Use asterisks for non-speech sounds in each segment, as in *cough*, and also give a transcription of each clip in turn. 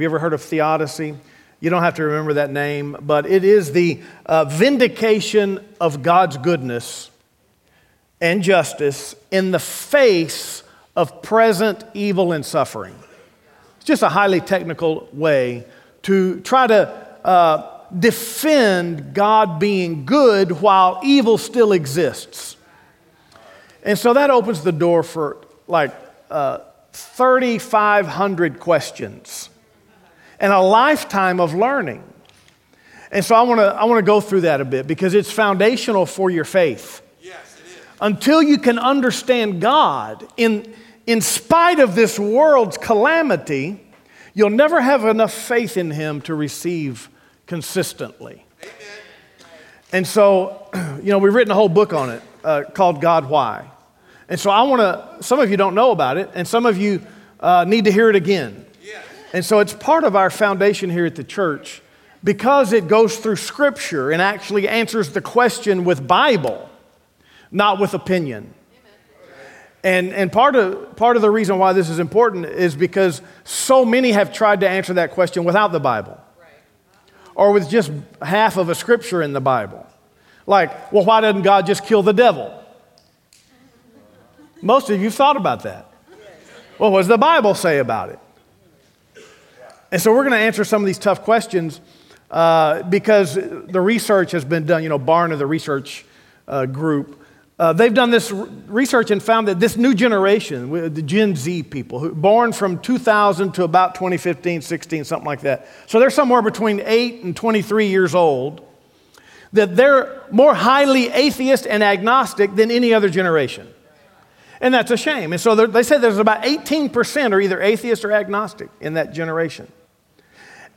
you ever heard of theodicy? You don't have to remember that name, but it is the uh, vindication of God's goodness and justice in the face of present evil and suffering. It's just a highly technical way to try to uh, defend God being good while evil still exists. And so that opens the door for like uh, 3,500 questions and a lifetime of learning. And so I want to I want to go through that a bit because it's foundational for your faith. Yes, it is. Until you can understand God in in spite of this world's calamity, you'll never have enough faith in him to receive consistently. Amen. And so, *clears throat* you know, we've written a whole book on it uh, called God Why. And so I want to, some of you don't know about it, and some of you uh, need to hear it again. And so it's part of our foundation here at the church because it goes through Scripture and actually answers the question with Bible, not with opinion. And, and part, of, part of the reason why this is important is because so many have tried to answer that question without the Bible or with just half of a scripture in the Bible. Like, well, why doesn't God just kill the devil? Most of you thought about that. Well, what does the Bible say about it? And so we're going to answer some of these tough questions uh, because the research has been done. You know, Barna, the research uh, group, uh, they've done this research and found that this new generation, the Gen Z people, who, born from 2000 to about 2015, 16, something like that. So they're somewhere between 8 and 23 years old, that they're more highly atheist and agnostic than any other generation. And that's a shame. And so they say there's about 18% are either atheist or agnostic in that generation.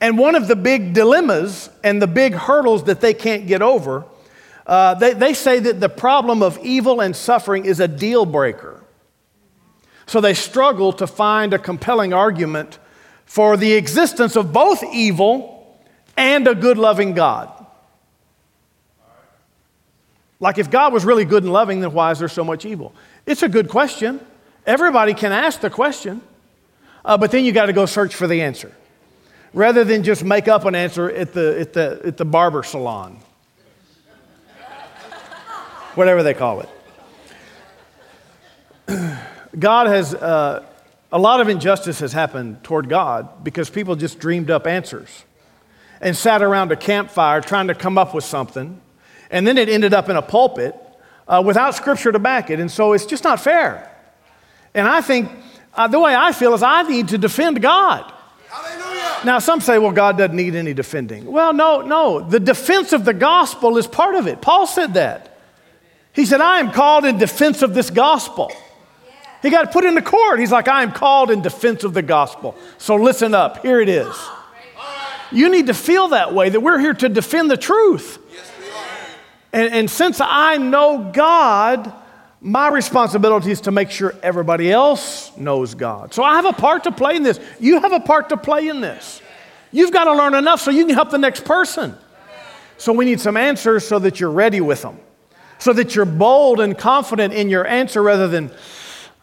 And one of the big dilemmas and the big hurdles that they can't get over uh, they, they say that the problem of evil and suffering is a deal breaker. So they struggle to find a compelling argument for the existence of both evil and a good, loving God. Like, if God was really good and loving, then why is there so much evil? It's a good question. Everybody can ask the question, uh, but then you got to go search for the answer rather than just make up an answer at the, at the, at the barber salon whatever they call it. *clears throat* God has, uh, a lot of injustice has happened toward God because people just dreamed up answers and sat around a campfire trying to come up with something. And then it ended up in a pulpit uh, without scripture to back it. And so it's just not fair. And I think uh, the way I feel is I need to defend God. Now, some say, well, God doesn't need any defending. Well, no, no. The defense of the gospel is part of it. Paul said that. He said, I am called in defense of this gospel. He got put in the court. He's like, I am called in defense of the gospel. So listen up. Here it is. You need to feel that way, that we're here to defend the truth. And, and since I know God, my responsibility is to make sure everybody else knows God. So I have a part to play in this. You have a part to play in this. You've got to learn enough so you can help the next person. So we need some answers so that you're ready with them so that you're bold and confident in your answer rather than,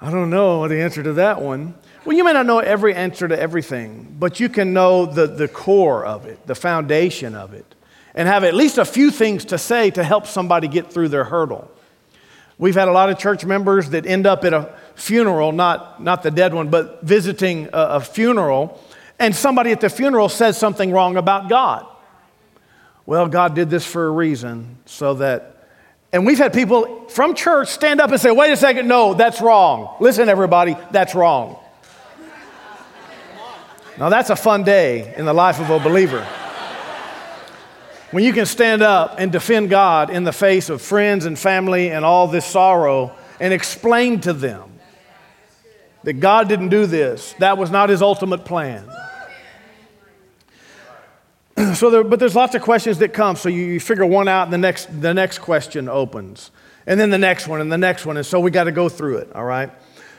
I don't know the answer to that one. Well, you may not know every answer to everything, but you can know the, the core of it, the foundation of it, and have at least a few things to say to help somebody get through their hurdle. We've had a lot of church members that end up at a funeral, not, not the dead one, but visiting a, a funeral, and somebody at the funeral says something wrong about God. Well, God did this for a reason so that and we've had people from church stand up and say, wait a second, no, that's wrong. Listen, everybody, that's wrong. Now, that's a fun day in the life of a believer. When you can stand up and defend God in the face of friends and family and all this sorrow and explain to them that God didn't do this, that was not his ultimate plan. *clears throat* so there, but there's lots of questions that come. So you, you figure one out, and the next, the next question opens. And then the next one, and the next one. And so we got to go through it, all right?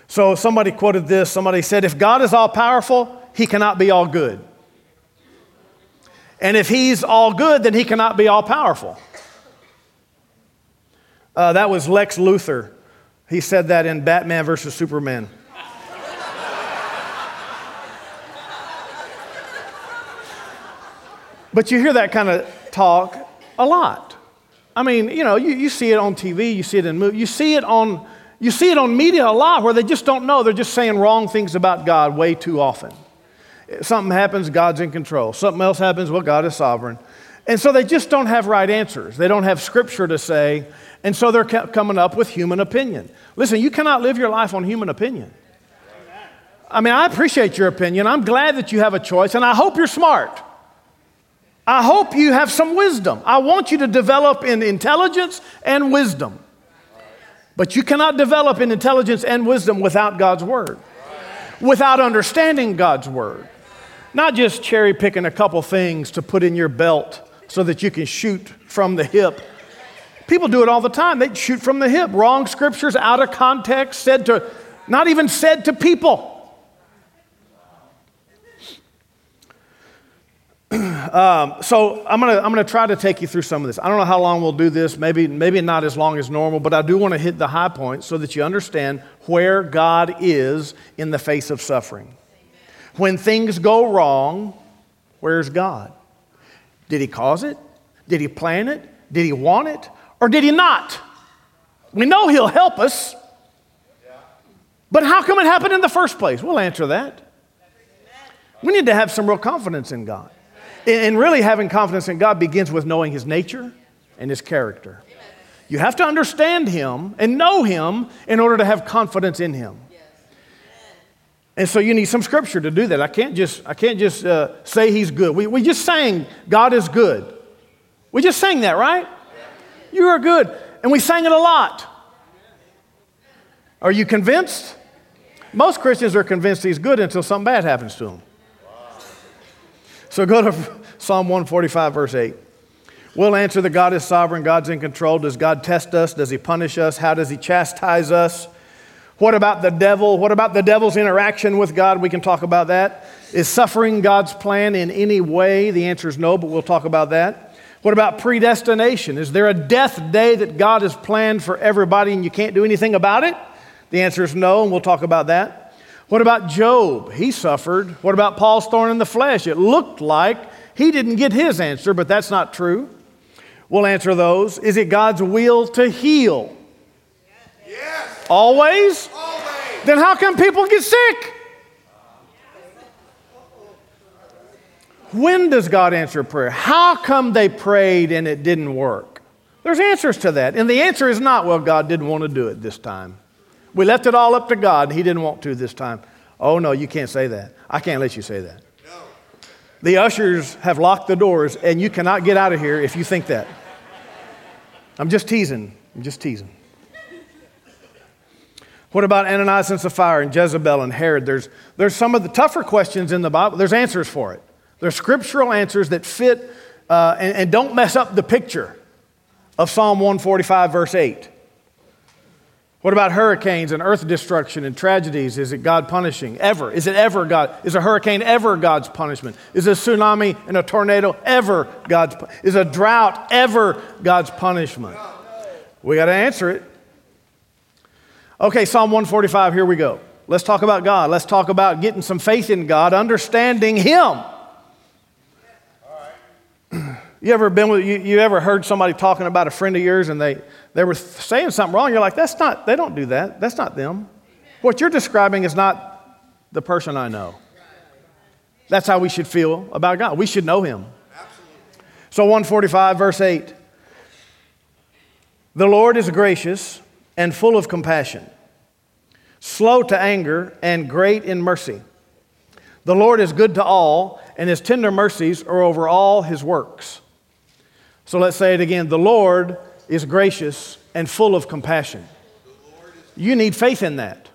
So somebody quoted this. Somebody said, If God is all powerful, he cannot be all good. And if he's all good, then he cannot be all powerful. Uh, that was Lex Luthor. He said that in Batman versus Superman. But you hear that kind of talk a lot. I mean, you know, you, you see it on TV, you see it in movies, you see it on you see it on media a lot where they just don't know. They're just saying wrong things about God way too often. Something happens, God's in control. Something else happens, well, God is sovereign. And so they just don't have right answers. They don't have scripture to say. And so they're coming up with human opinion. Listen, you cannot live your life on human opinion. I mean, I appreciate your opinion. I'm glad that you have a choice, and I hope you're smart. I hope you have some wisdom. I want you to develop in intelligence and wisdom. But you cannot develop in intelligence and wisdom without God's Word, without understanding God's Word. Not just cherry picking a couple things to put in your belt so that you can shoot from the hip. People do it all the time. They shoot from the hip. Wrong scriptures out of context, said to, not even said to people. *clears throat* um, so I'm gonna, I'm gonna try to take you through some of this. I don't know how long we'll do this, maybe, maybe not as long as normal, but I do want to hit the high points so that you understand where God is in the face of suffering. When things go wrong, where's God? Did he cause it? Did he plan it? Did he want it? Or did he not? We know he'll help us. But how come it happened in the first place? We'll answer that. We need to have some real confidence in God. And really, having confidence in God begins with knowing his nature and his character. You have to understand him and know him in order to have confidence in him. And so you need some scripture to do that. I can't just, I can't just uh, say he's good. We, we just sang God is good. We just sang that, right? You are good. And we sang it a lot. Are you convinced? Most Christians are convinced he's good until something bad happens to him. So go to *laughs* Psalm 145, verse 8. We'll answer that God is sovereign, God's in control. Does God test us? Does he punish us? How does he chastise us? What about the devil? What about the devil's interaction with God? We can talk about that. Is suffering God's plan in any way? The answer is no, but we'll talk about that. What about predestination? Is there a death day that God has planned for everybody and you can't do anything about it? The answer is no, and we'll talk about that. What about Job? He suffered. What about Paul's thorn in the flesh? It looked like he didn't get his answer, but that's not true. We'll answer those. Is it God's will to heal? Always. Then how come people get sick? When does God answer prayer? How come they prayed and it didn't work? There's answers to that. And the answer is not, well, God didn't want to do it this time. We left it all up to God. He didn't want to this time. Oh, no, you can't say that. I can't let you say that. No. The ushers have locked the doors, and you cannot get out of here if you think that. I'm just teasing. I'm just teasing. What about Ananias and Sapphira and Jezebel and Herod? There's, there's some of the tougher questions in the Bible. There's answers for it. There's scriptural answers that fit uh, and, and don't mess up the picture of Psalm 145, verse 8. What about hurricanes and earth destruction and tragedies? Is it God punishing? Ever? Is it ever God? Is a hurricane ever God's punishment? Is a tsunami and a tornado ever God's Is a drought ever God's punishment? We got to answer it. Okay, Psalm 145, here we go. Let's talk about God. Let's talk about getting some faith in God, understanding Him. *clears throat* You ever been with, you, you ever heard somebody talking about a friend of yours and they, they were saying something wrong? You're like, that's not, they don't do that. That's not them. What you're describing is not the person I know. That's how we should feel about God. We should know Him. So, 145, verse 8 The Lord is gracious and full of compassion, slow to anger, and great in mercy. The Lord is good to all, and his tender mercies are over all his works. So let's say it again. The Lord is gracious and full of compassion. You need faith in that.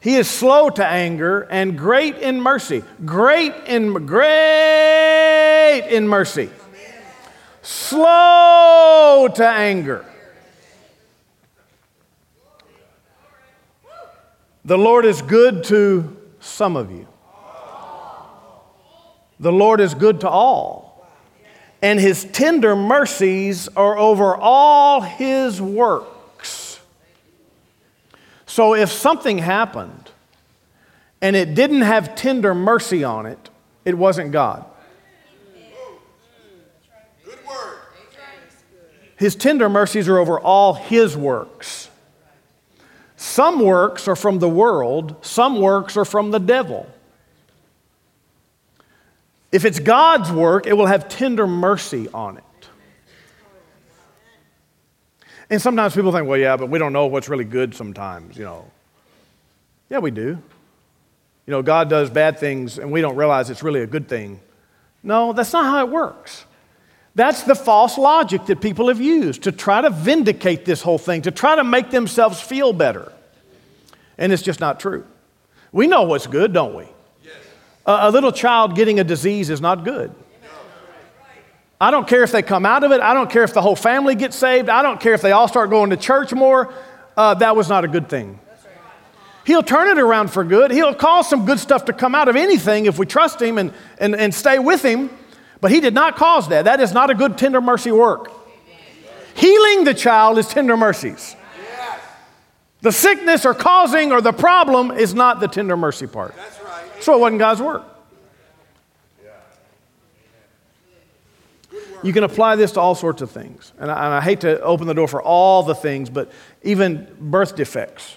He is slow to anger and great in mercy. Great in great in mercy. Slow to anger. The Lord is good to some of you. The Lord is good to all, and his tender mercies are over all his works. So if something happened and it didn't have tender mercy on it, it wasn't God. His tender mercies are over all his works. Some works are from the world, some works are from the devil. If it's God's work, it will have tender mercy on it. And sometimes people think, well, yeah, but we don't know what's really good sometimes, you know. Yeah, we do. You know, God does bad things and we don't realize it's really a good thing. No, that's not how it works. That's the false logic that people have used to try to vindicate this whole thing, to try to make themselves feel better. And it's just not true. We know what's good, don't we? Yes. A, a little child getting a disease is not good. I don't care if they come out of it. I don't care if the whole family gets saved. I don't care if they all start going to church more. Uh, that was not a good thing. He'll turn it around for good. He'll cause some good stuff to come out of anything if we trust Him and, and, and stay with Him. But He did not cause that. That is not a good tender mercy work. Healing the child is tender mercies. The sickness or causing or the problem is not the tender mercy part. That's right. So it wasn't God's work. You can apply this to all sorts of things. And I, and I, hate to open the door for all the things, but even birth defects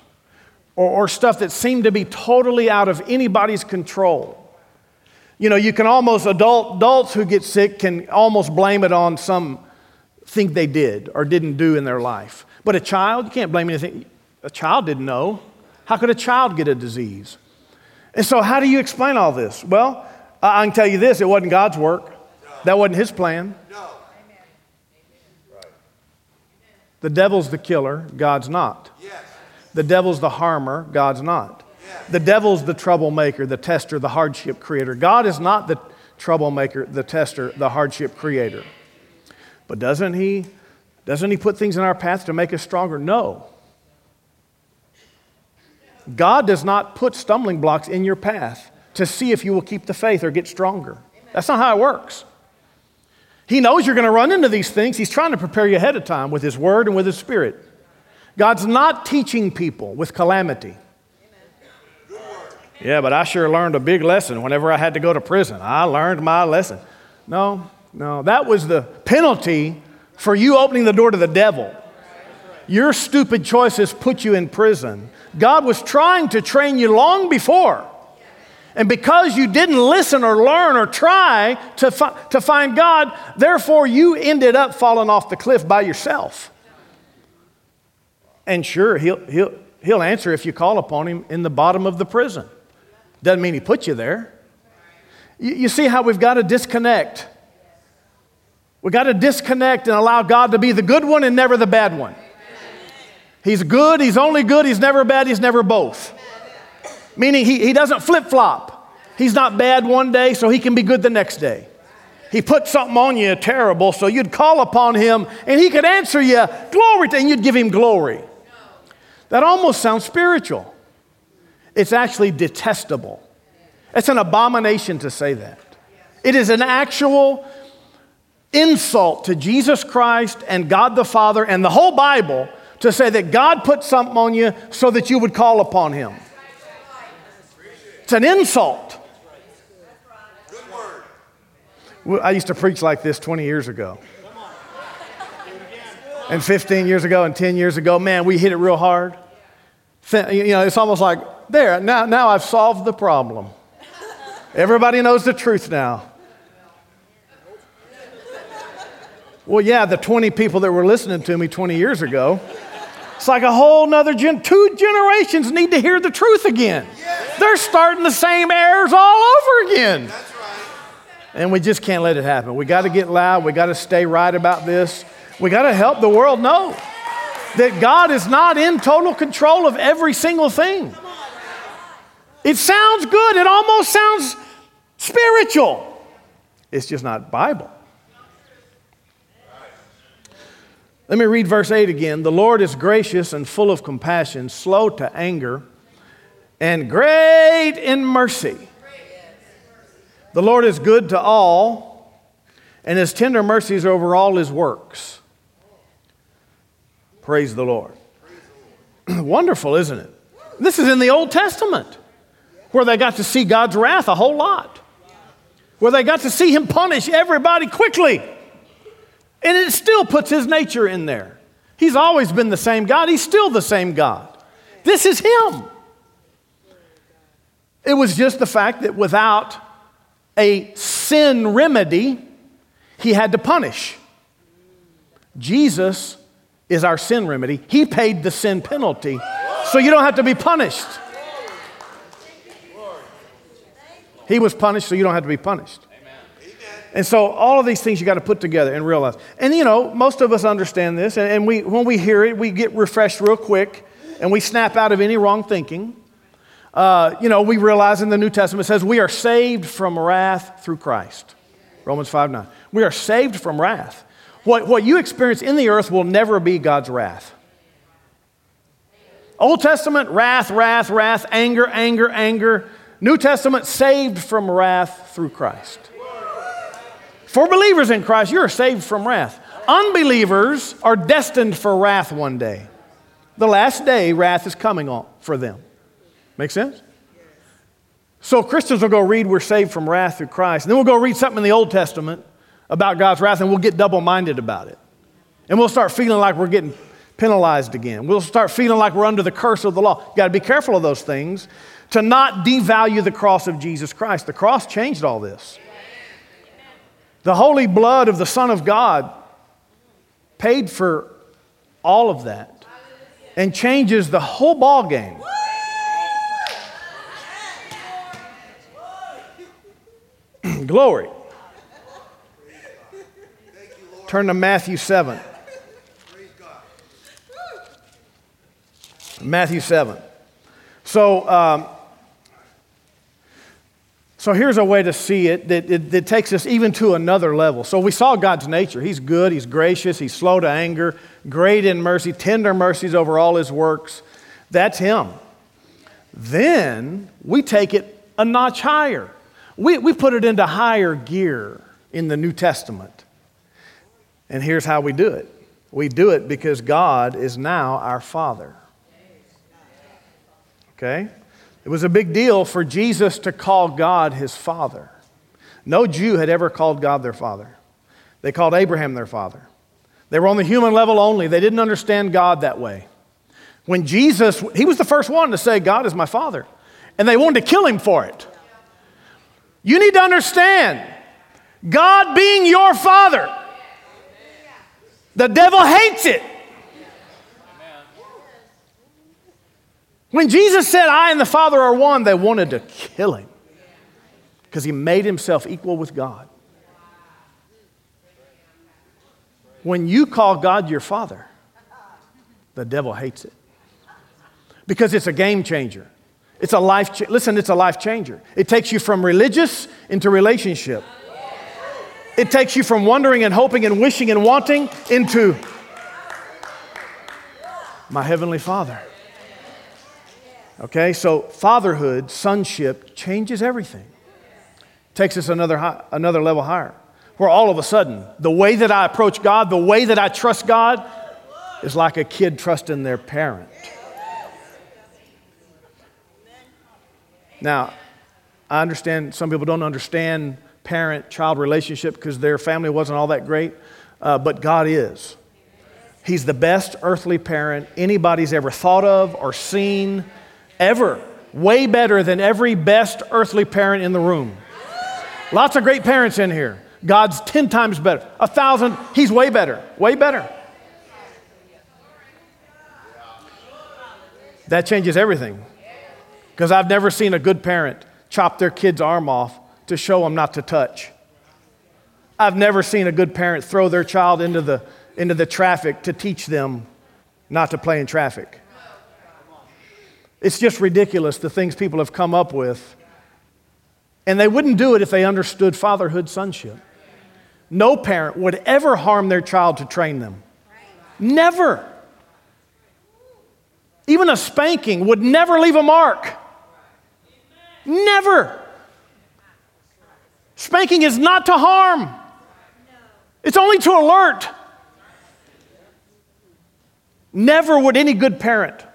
or, or stuff that seem to be totally out of anybody's control. You know, you can almost, adult, adults who get sick can almost blame it on some thing they did or didn't do in their life. But a child, you can't blame anything. A child didn't know. How could a child get a disease? And so, how do you explain all this? Well, I can tell you this it wasn't God's work, that wasn't His plan. No. The devil's the killer, God's not. Yes. The devil's the harmer, God's not. The devil's the troublemaker, the tester, the hardship creator. God is not the troublemaker, the tester, the hardship creator. But doesn't he doesn't he put things in our path to make us stronger? No. God does not put stumbling blocks in your path to see if you will keep the faith or get stronger. That's not how it works. He knows you're going to run into these things. He's trying to prepare you ahead of time with His Word and with His Spirit. God's not teaching people with calamity. Yeah, but I sure learned a big lesson whenever I had to go to prison. I learned my lesson. No, no, that was the penalty for you opening the door to the devil. Your stupid choices put you in prison. God was trying to train you long before. And because you didn't listen or learn or try to, fi- to find God, therefore you ended up falling off the cliff by yourself. And sure, he'll, he'll, he'll answer if you call upon him in the bottom of the prison. Doesn't mean he put you there. You, you see how we've got to disconnect. We've got to disconnect and allow God to be the good one and never the bad one. He's good, he's only good, he's never bad, he's never both. Meaning he, he doesn't flip flop. He's not bad one day, so he can be good the next day. He put something on you terrible, so you'd call upon him and he could answer you, glory to, and you'd give him glory. That almost sounds spiritual. It's actually detestable. It's an abomination to say that. It is an actual insult to Jesus Christ and God the Father and the whole Bible to say that God put something on you so that you would call upon him. It's an insult. I used to preach like this 20 years ago. And 15 years ago and 10 years ago, man, we hit it real hard. You know, it's almost like, there, now, now I've solved the problem. Everybody knows the truth now. Well, yeah, the 20 people that were listening to me 20 years ago. It's like a whole nother gen. Two generations need to hear the truth again. Yes. They're starting the same errors all over again. That's Right. And we just can't let it happen. We got to get loud. We got to stay right about this. We got to help the world know that God is not in total control of every single thing. It sounds good. It almost sounds spiritual. It's just not Bible. Let me read verse 8 again. The Lord is gracious and full of compassion, slow to anger, and great in mercy. The Lord is good to all, and his tender mercies are over all his works. Praise the Lord. *clears throat* Wonderful, isn't it? This is in the Old Testament, where they got to see God's wrath a whole lot, where they got to see him punish everybody quickly. And it still puts his nature in there. He's always been the same God, he's still the same God. This is him. It was just the fact that without a sin remedy, he had to punish. Jesus is our sin remedy. He paid the sin penalty, so you don't have to be punished. He was punished, so you don't have to be punished. And so all of these things you got to put together and realize. And you know, most of us understand this, and, and we, when we hear it, we get refreshed real quick, and we snap out of any wrong thinking. Uh, you know, we realize in the New Testament it says we are saved from wrath through Christ. Romans 5 9. We are saved from wrath. What, what you experience in the earth will never be God's wrath. Old Testament, wrath, wrath, wrath, anger, anger, anger. New Testament, saved from wrath through Christ. For believers in Christ, you're saved from wrath. Unbelievers are destined for wrath one day. The last day, wrath is coming on for them. Make sense? So Christians will go read, We're saved from wrath through Christ. And then we'll go read something in the Old Testament about God's wrath and we'll get double minded about it. And we'll start feeling like we're getting penalized again. We'll start feeling like we're under the curse of the law. You've got to be careful of those things to not devalue the cross of Jesus Christ. The cross changed all this. The holy blood of the Son of God paid for all of that and changes the whole ball game. *clears throat* Glory. Turn to Matthew 7. Matthew 7. So, um, so here's a way to see it that, it that takes us even to another level. So we saw God's nature. He's good, He's gracious, He's slow to anger, great in mercy, tender mercies over all His works. That's Him. Then we take it a notch higher. We, we put it into higher gear in the New Testament. And here's how we do it we do it because God is now our Father. Okay? It was a big deal for Jesus to call God his Father. No Jew had ever called God their Father. They called Abraham their Father. They were on the human level only, they didn't understand God that way. When Jesus, he was the first one to say, God is my Father. And they wanted to kill him for it. You need to understand God being your Father the devil hates it. When Jesus said, I and the Father are one, they wanted to kill him because he made himself equal with God. When you call God your Father, the devil hates it because it's a game changer. It's a life, cha- listen, it's a life changer. It takes you from religious into relationship. It takes you from wondering and hoping and wishing and wanting into my Heavenly Father. Okay, so fatherhood, sonship changes everything. Takes us another, high, another level higher. Where all of a sudden, the way that I approach God, the way that I trust God, is like a kid trusting their parent. Now, I understand some people don't understand parent child relationship because their family wasn't all that great, uh, but God is. He's the best earthly parent anybody's ever thought of or seen, ever. Way better than every best earthly parent in the room. Lots of great parents in here. God's 10 times better. A thousand, he's way better. Way better. That changes everything. Because I've never seen a good parent chop their kid's arm off to show them not to touch. I've never seen a good parent throw their child into the, into the traffic to teach them not to play in traffic. It's just ridiculous the things people have come up with. And they wouldn't do it if they understood fatherhood, sonship. No parent would ever harm their child to train them. Never. Even a spanking would never leave a mark. Never. Spanking is not to harm, it's only to alert. Never would any good parent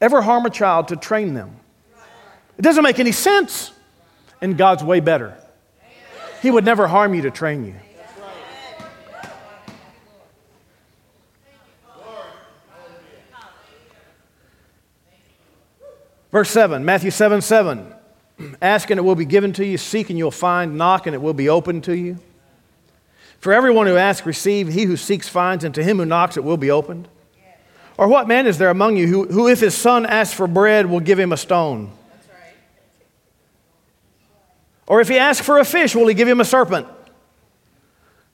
ever harm a child to train them. It doesn't make any sense. And God's way better. He would never harm you to train you. Verse 7, Matthew 7 7. *clears throat* Ask and it will be given to you, seek and you'll find, knock and it will be opened to you. For everyone who asks, receive, he who seeks finds, and to him who knocks, it will be opened. Or what man is there among you who, who if his son asks for bread, will give him a stone? Or if he asks for a fish, will he give him a serpent?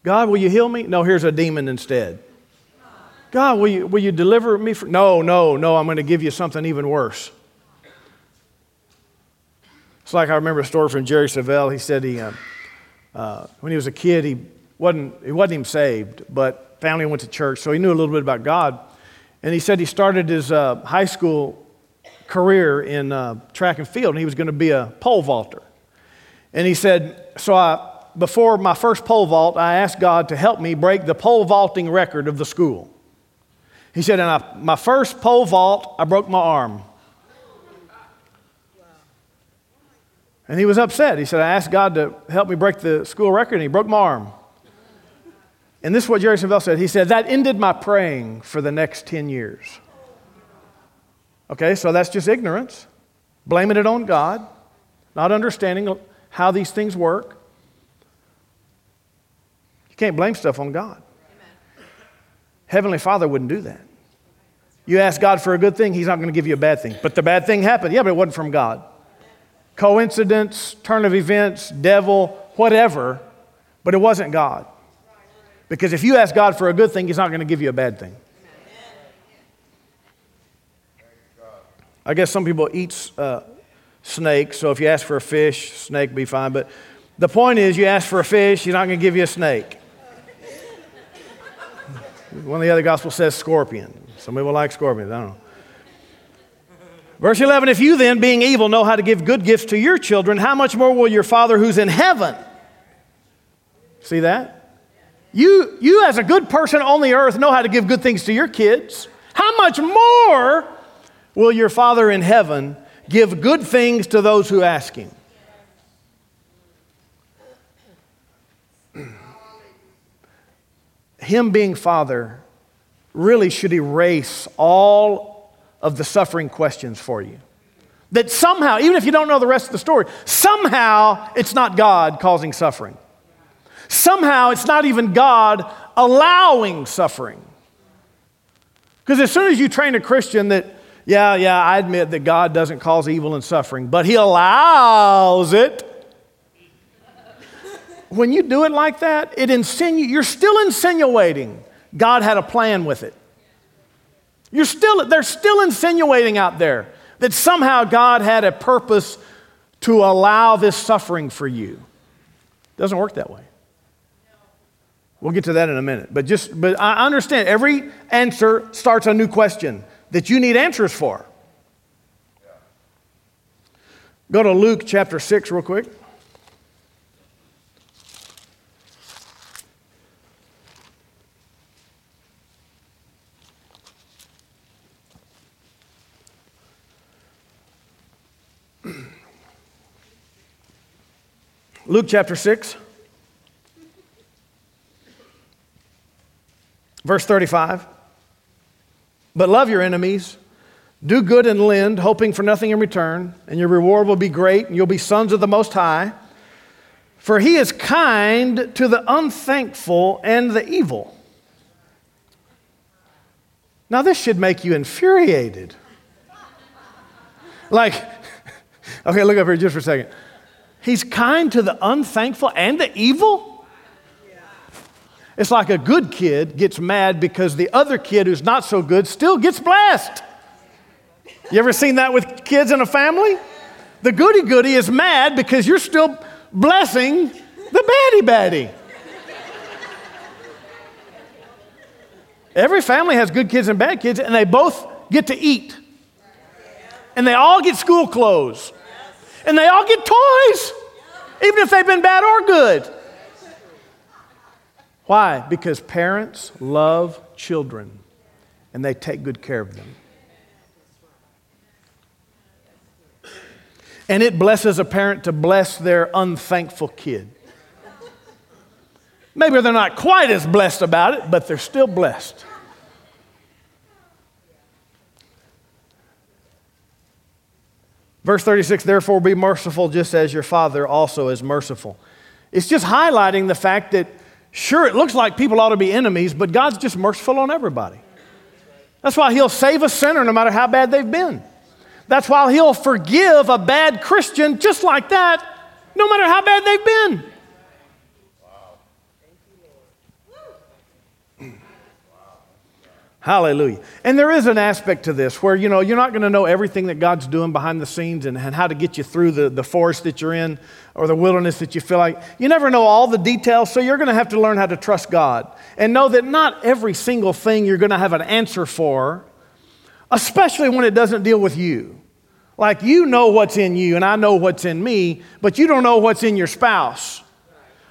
God, will you heal me? No, here's a demon instead. God, will you, will you deliver me? From? No, no, no, I'm going to give you something even worse. It's like I remember a story from Jerry Savelle. He said he, uh, uh, when he was a kid, he wasn't, he wasn't even saved, but family went to church, so he knew a little bit about God. And he said he started his uh, high school career in uh, track and field, and he was going to be a pole vaulter. And he said, So I, before my first pole vault, I asked God to help me break the pole vaulting record of the school. He said, And I, my first pole vault, I broke my arm. And he was upset. He said, I asked God to help me break the school record, and he broke my arm. And this is what Jerry Savelle said. He said, That ended my praying for the next 10 years. Okay, so that's just ignorance, blaming it on God, not understanding how these things work. You can't blame stuff on God. Amen. Heavenly Father wouldn't do that. You ask God for a good thing, He's not going to give you a bad thing. But the bad thing happened. Yeah, but it wasn't from God. Coincidence, turn of events, devil, whatever, but it wasn't God. Because if you ask God for a good thing, He's not going to give you a bad thing. I guess some people eat uh, snakes, so if you ask for a fish, snake be fine. But the point is, you ask for a fish, He's not going to give you a snake. One of the other gospels says scorpion. Some people like scorpions. I don't know. Verse 11 If you then, being evil, know how to give good gifts to your children, how much more will your Father who's in heaven? See that? You, you, as a good person on the earth, know how to give good things to your kids. How much more will your Father in heaven give good things to those who ask Him? *clears throat* Him being Father really should erase all of the suffering questions for you. That somehow, even if you don't know the rest of the story, somehow it's not God causing suffering. Somehow it's not even God allowing suffering. Because as soon as you train a Christian that, yeah, yeah, I admit that God doesn't cause evil and suffering, but He allows it. when you do it like that, it insinu- you're still insinuating God had a plan with it. You're still, they're still insinuating out there that somehow God had a purpose to allow this suffering for you. It doesn't work that way. We'll get to that in a minute. But just but I understand every answer starts a new question that you need answers for. Go to Luke chapter 6 real quick. *clears throat* Luke chapter 6. Verse 35 But love your enemies, do good and lend, hoping for nothing in return, and your reward will be great, and you'll be sons of the Most High. For he is kind to the unthankful and the evil. Now, this should make you infuriated. Like, *laughs* okay, look up here just for a second. He's kind to the unthankful and the evil? It's like a good kid gets mad because the other kid who's not so good still gets blessed. You ever seen that with kids in a family? The goody goody is mad because you're still blessing the baddie baddie. Every family has good kids and bad kids, and they both get to eat. And they all get school clothes. And they all get toys, even if they've been bad or good. Why? Because parents love children and they take good care of them. And it blesses a parent to bless their unthankful kid. Maybe they're not quite as blessed about it, but they're still blessed. Verse 36 Therefore be merciful just as your Father also is merciful. It's just highlighting the fact that, sure, it looks like people ought to be enemies, but God's just merciful on everybody. That's why He'll save a sinner no matter how bad they've been. That's why He'll forgive a bad Christian just like that, no matter how bad they've been. Hallelujah. And there is an aspect to this where, you know, you're not going to know everything that God's doing behind the scenes and, and how to get you through the, the forest that you're in or the wilderness that you feel like. You never know all the details, so you're going to have to learn how to trust God and know that not every single thing you're going to have an answer for, especially when it doesn't deal with you. Like you know what's in you and I know what's in me, but you don't know what's in your spouse.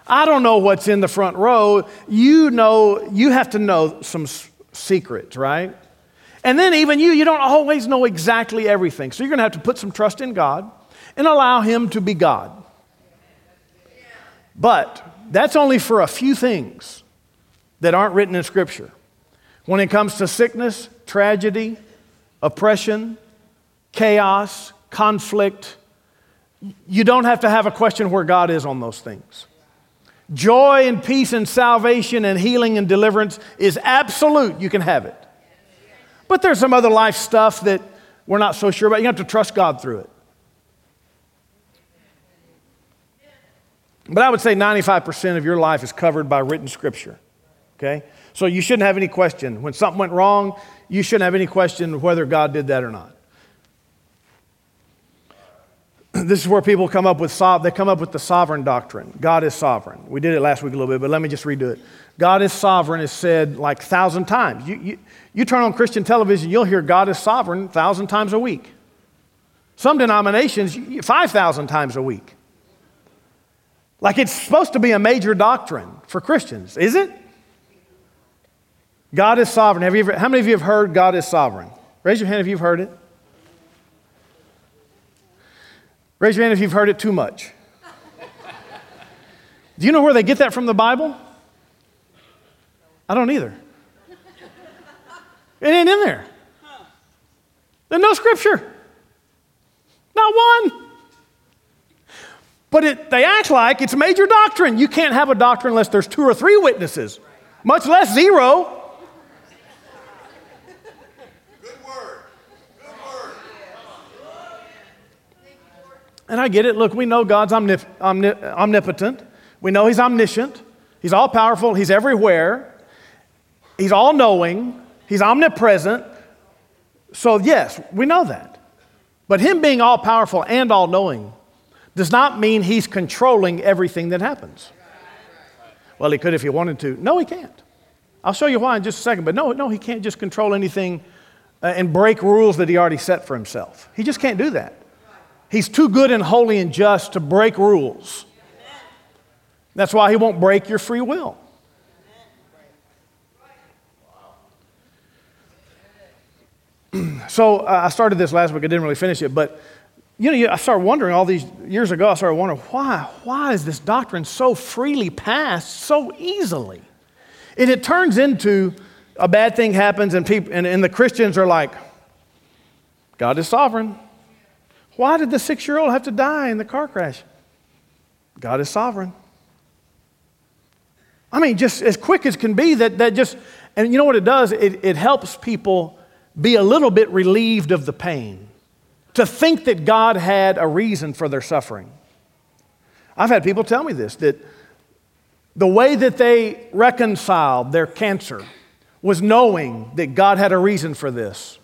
I don't know what's in the front row. You know, you have to know some secrets, right? And then even you, you don't always know exactly everything. So you're going to have to put some trust in God and allow Him to be God. But that's only for a few things that aren't written in Scripture. When it comes to sickness, tragedy, oppression, chaos, conflict, you don't have to have a question where God is on those things. Joy and peace and salvation and healing and deliverance is absolute. You can have it. But there's some other life stuff that we're not so sure about. You have to trust God through it. But I would say 95% of your life is covered by written scripture. Okay? So you shouldn't have any question. When something went wrong, you shouldn't have any question whether God did that or not. *clears throat* this is where people come up with they come up with the sovereign doctrine. God is sovereign. We did it last week a little bit, but let me just redo it. God is sovereign is said like thousand times. You, you, you turn on Christian television, you'll hear God is sovereign thousand times a week. Some denominations, 5,000 times a week. Like it's supposed to be a major doctrine for Christians, is it? God is sovereign. Have you ever, how many of you have heard God is sovereign? Raise your hand if you've heard it. Raise your hand if you've heard it too much. Do you know where they get that from the Bible? I don't either. It ain't in there. There's no scripture. Not one. But it, they act like it's major doctrine. You can't have a doctrine unless there's two or three witnesses, much less zero. And I get it. Look, we know God's omnip- omnip- omnipotent. We know He's omniscient. He's all powerful. He's everywhere. He's all knowing. He's omnipresent. So, yes, we know that. But Him being all powerful and all knowing does not mean He's controlling everything that happens. Well, He could if He wanted to. No, He can't. I'll show you why in just a second. But no, no, He can't just control anything uh, and break rules that He already set for Himself. He just can't do that. He's too good and holy and just to break rules. That's why he won't break your free will. so uh, I started this last week. I didn't really finish it, but you know, I started wondering all these years ago. I started wondering why, why is this doctrine so freely passed so easily? And it turns into a bad thing happens, and people and, and the Christians are like, God is sovereign. Why did the six year old have to die in the car crash? God is sovereign. I mean, just as quick as can be, that, that just, and you know what it does? It, it helps people be a little bit relieved of the pain, to think that God had a reason for their suffering. I've had people tell me this that the way that they reconciled their cancer was knowing that God had a reason for this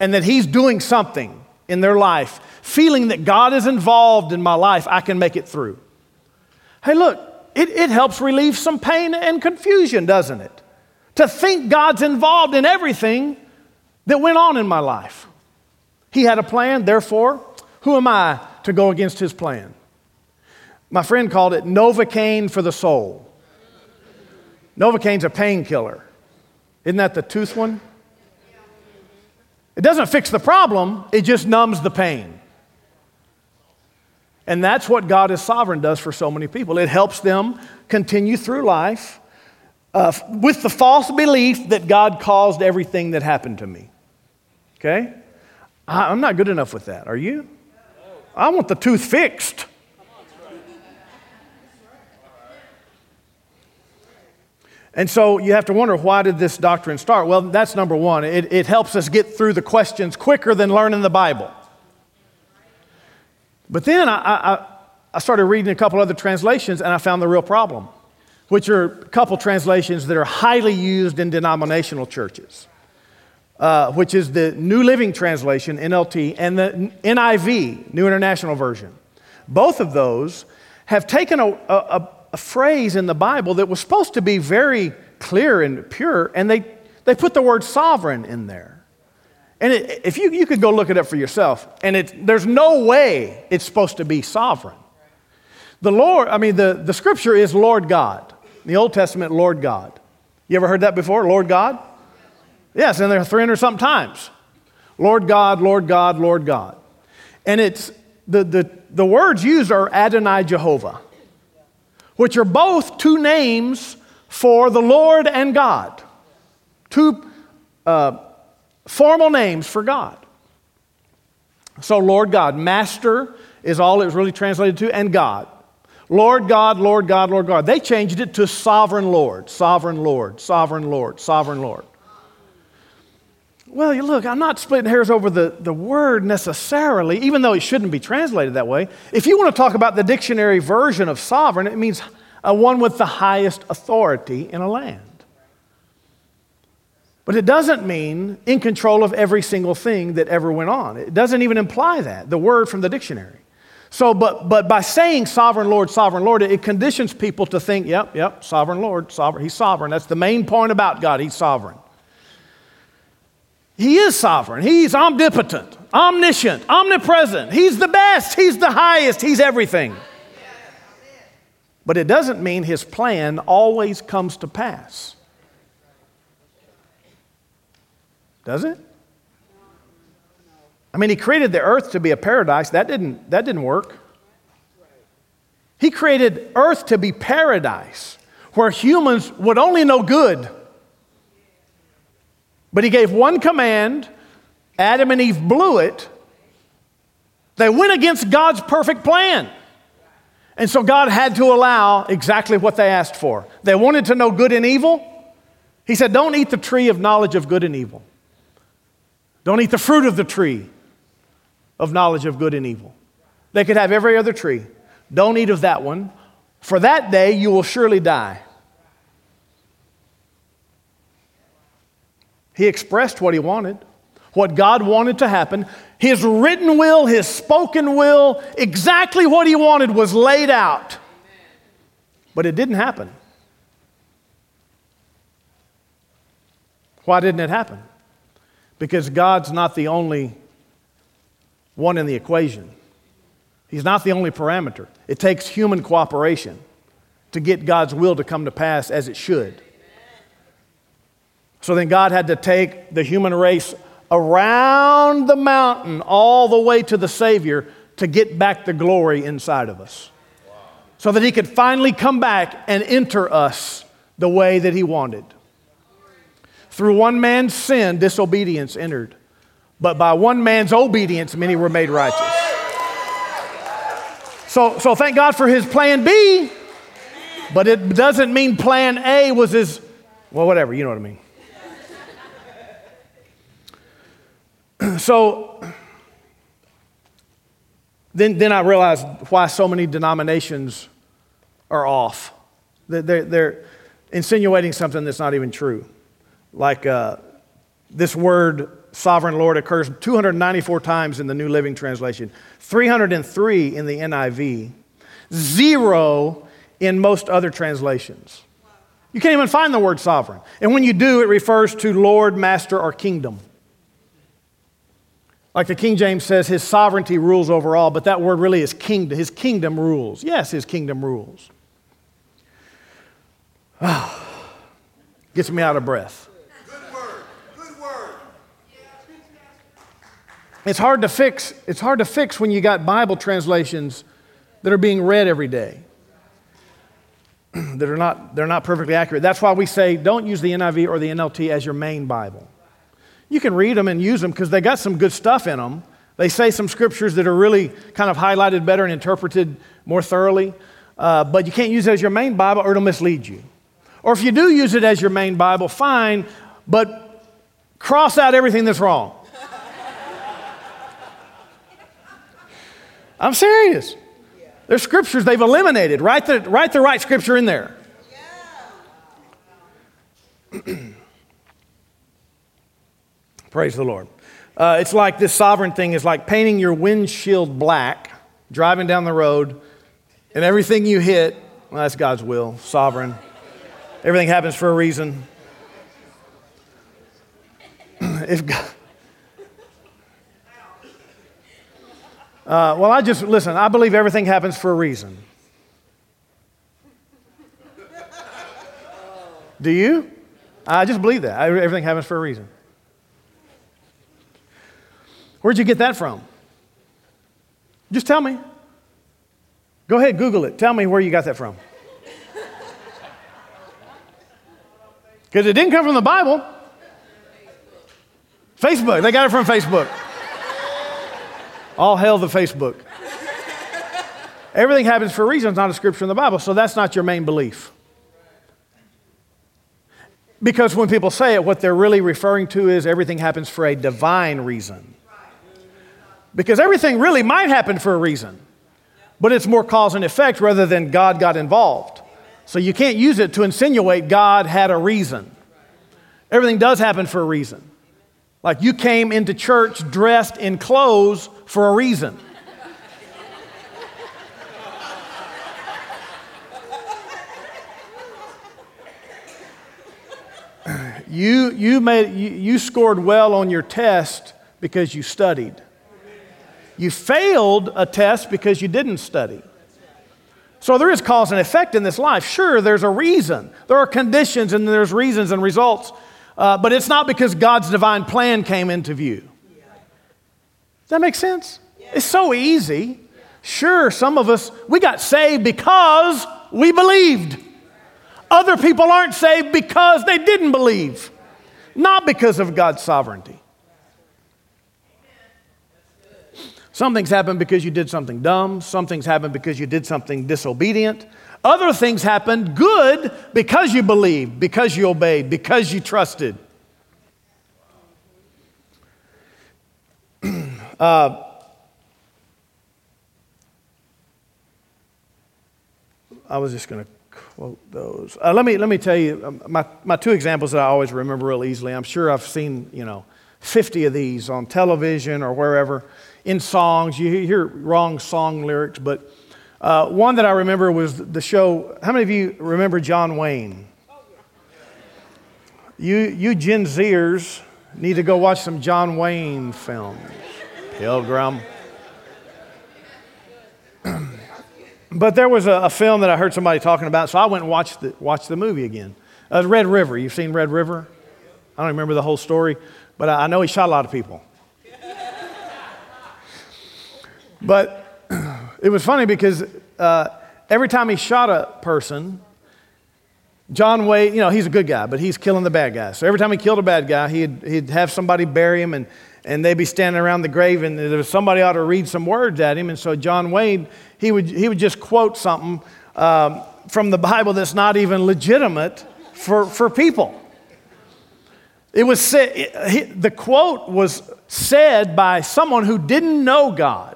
and that He's doing something in their life, feeling that God is involved in my life, I can make it through. Hey, look, it, it helps relieve some pain and confusion, doesn't it? To think God's involved in everything that went on in my life. He had a plan, therefore, who am I to go against His plan? My friend called it Novocaine for the soul. Novocaine's a painkiller. Isn't that the tooth one? It doesn't fix the problem, it just numbs the pain. And that's what God is sovereign does for so many people. It helps them continue through life uh, with the false belief that God caused everything that happened to me. Okay? I, I'm not good enough with that. Are you? I want the tooth fixed. And so you have to wonder why did this doctrine start? Well, that's number one. It, it helps us get through the questions quicker than learning the Bible. But then I, I, I started reading a couple other translations and I found the real problem, which are a couple translations that are highly used in denominational churches, uh, which is the New Living Translation, NLT, and the NIV, New International Version. Both of those have taken a, a, a phrase in the Bible that was supposed to be very clear and pure, and they, they put the word sovereign in there. And it, if you, you could go look it up for yourself, and it, there's no way it's supposed to be sovereign. The Lord, I mean, the, the scripture is Lord God. In the Old Testament, Lord God. You ever heard that before? Lord God? Yes, and there are 300 something times. Lord God, Lord God, Lord God. And it's the, the, the words used are Adonai Jehovah which are both two names for the Lord and God. Two uh, formal names for God. So, Lord God, Master is all it was really translated to, and God. Lord God, Lord God, Lord God. They changed it to Sovereign Lord, Sovereign Lord, Sovereign Lord, Sovereign Lord. Well, you look, I'm not splitting hairs over the, the word necessarily, even though it shouldn't be translated that way. If you want to talk about the dictionary version of sovereign, it means a one with the highest authority in a land. But it doesn't mean in control of every single thing that ever went on. It doesn't even imply that, the word from the dictionary. So, but, but by saying sovereign Lord, sovereign Lord, it conditions people to think, yep, yep, sovereign Lord, sovereign. He's sovereign. That's the main point about God. He's sovereign. He is sovereign. He's omnipotent, omniscient, omnipresent. He's the best. He's the highest. He's everything. But it doesn't mean his plan always comes to pass. Does it? I mean, he created the earth to be a paradise. That didn't, that didn't work. He created earth to be paradise where humans would only know good. But he gave one command, Adam and Eve blew it. They went against God's perfect plan. And so God had to allow exactly what they asked for. They wanted to know good and evil. He said, Don't eat the tree of knowledge of good and evil. Don't eat the fruit of the tree of knowledge of good and evil. They could have every other tree. Don't eat of that one. For that day you will surely die. He expressed what he wanted, what God wanted to happen. His written will, his spoken will, exactly what he wanted was laid out. But it didn't happen. Why didn't it happen? Because God's not the only one in the equation. He's not the only parameter. It takes human cooperation to get God's will to come to pass as it should. So then God had to take the human race around the mountain all the way to the Savior to get back the glory inside of us. So that He could finally come back and enter us the way that He wanted. Through one man's sin, disobedience entered. But by one man's obedience, many were made righteous. So, so thank God for his plan B, but it doesn't mean plan A was his, well, whatever, you know what I mean. *clears throat* so then, then I realized why so many denominations are off. They're, they're insinuating something that's not even true. Like uh, this word, sovereign Lord, occurs 294 times in the New Living Translation, 303 in the NIV, zero in most other translations. You can't even find the word sovereign. And when you do, it refers to Lord, Master, or kingdom. Like the King James says, his sovereignty rules over all, but that word really is kingdom. His kingdom rules. Yes, his kingdom rules. Oh, *sighs* gets me out of breath. Good word. Good word. It's hard to fix. It's hard to fix when you got Bible translations that are being read every day. *clears throat* that are not, they're not perfectly accurate. That's why we say don't use the NIV or the NLT as your main Bible. You can read them and use them because they got some good stuff in them. They say some scriptures that are really kind of highlighted better and interpreted more thoroughly. Uh, but you can't use it as your main Bible or it'll mislead you. Or if you do use it as your main Bible, fine, but cross out everything that's wrong. I'm serious. There's scriptures they've eliminated. Write the, write the right scripture in there. *clears throat* Praise the Lord. Uh, it's like this sovereign thing is like painting your windshield black, driving down the road, and everything you hit, well, that's God's will, sovereign. Everything happens for a reason. *clears throat* if God, uh, well, I just, listen, I believe everything happens for a reason. Do you? I just believe that. Everything happens for a reason. Where'd you get that from? Just tell me. Go ahead, Google it. Tell me where you got that from. *laughs* Because it didn't come from the Bible. Facebook. They got it from Facebook. All hail the Facebook. Everything happens for a reason. It's not a scripture in the Bible. So that's not your main belief. Because when people say it, what they're really referring to is everything happens for a divine reason. Because everything really might happen for a reason, but it's more cause and effect rather than God got involved. So you can't use it to insinuate God had a reason. Everything does happen for a reason. Like you came into church dressed in clothes for a reason. you, you, made, you, you scored well on your test because you studied. You failed a test because you didn't study. So there is cause and effect in this life. Sure, there's a reason. There are conditions and there's reasons and results. Uh, but it's not because God's divine plan came into view. Does that make sense? It's so easy. Sure, some of us, we got saved because we believed. Other people aren't saved because they didn't believe, not because of God's sovereignty. Some things happen because you did something dumb. Some things happen because you did something disobedient. Other things happened good because you believed, because you obeyed, because you trusted. *clears throat* uh, I was just going to quote those. Uh, let, me, let me tell you um, my, my two examples that I always remember real easily. I'm sure I've seen, you know, 50 of these on television or wherever in songs. You hear wrong song lyrics, but uh, one that I remember was the show. How many of you remember John Wayne? You, you Gen Zers need to go watch some John Wayne films. Pilgrim. *clears throat* but there was a, a, film that I heard somebody talking about, so I went and watched the, watched the movie again. Uh, Red River. You've seen Red River? I don't remember the whole story, but I, I know he shot a lot of people. But *clears throat* it was funny because uh, every time he shot a person, John Wayne, you know, he's a good guy, but he's killing the bad guy. So every time he killed a bad guy, he'd, he'd have somebody bury him and, and they'd be standing around the grave and somebody ought to read some words at him. And so John Wayne, he would, he would just quote something um, from the Bible that's not even legitimate for, for people. It was said, the quote was said by someone who didn't know God.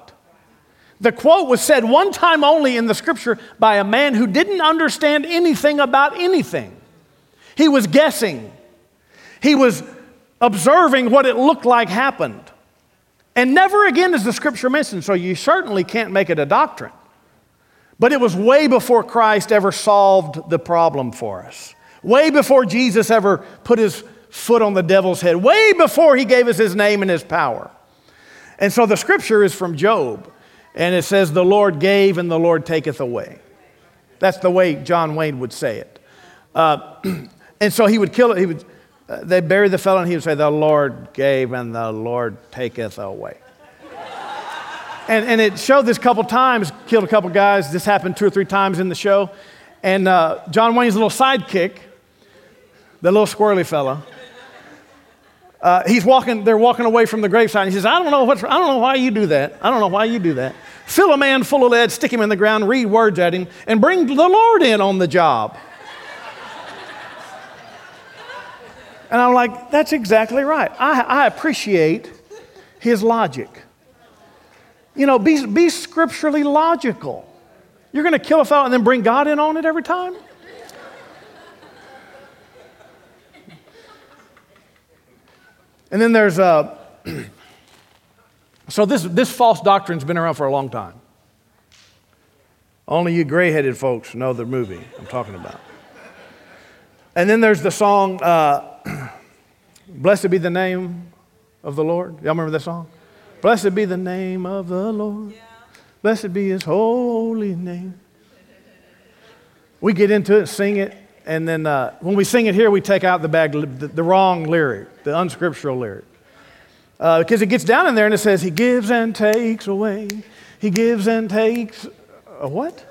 The quote was said one time only in the scripture by a man who didn't understand anything about anything. He was guessing, he was observing what it looked like happened. And never again is the scripture mentioned, so you certainly can't make it a doctrine. But it was way before Christ ever solved the problem for us, way before Jesus ever put his foot on the devil's head, way before he gave us his name and his power. And so the scripture is from Job. And it says, The Lord gave and the Lord taketh away. That's the way John Wayne would say it. Uh, *clears throat* and so he would kill it. He would, uh, they bury the fellow and he would say, The Lord gave and the Lord taketh away. and, and it showed this couple times, killed a couple guys. This happened two or three times in the show. And uh, John Wayne's little sidekick, the little squirrely fellow, Uh, he's walking, they're walking away from the graveside. He says, I don't know what's, I don't know why you do that. I don't know why you do that. Fill a man full of lead, stick him in the ground, read words at him, and bring the Lord in on the job. and I'm like, that's exactly right. I, I appreciate his logic. You know, be, be scripturally logical. You're going to kill a fellow and then bring God in on it every time? And then there's a. *clears throat* so this, this false doctrine's been around for a long time. Only you gray headed folks know the movie I'm talking about. And then there's the song, uh, *clears throat* Blessed be the name of the Lord. Y'all remember that song? Blessed be the name of the Lord. Blessed be his holy name. We get into it, sing it, and then uh, when we sing it here, we take out the, bad, the, the wrong lyric, the unscriptural lyric. Because uh, it gets down in there and it says, He gives and takes away. He gives and takes. A what?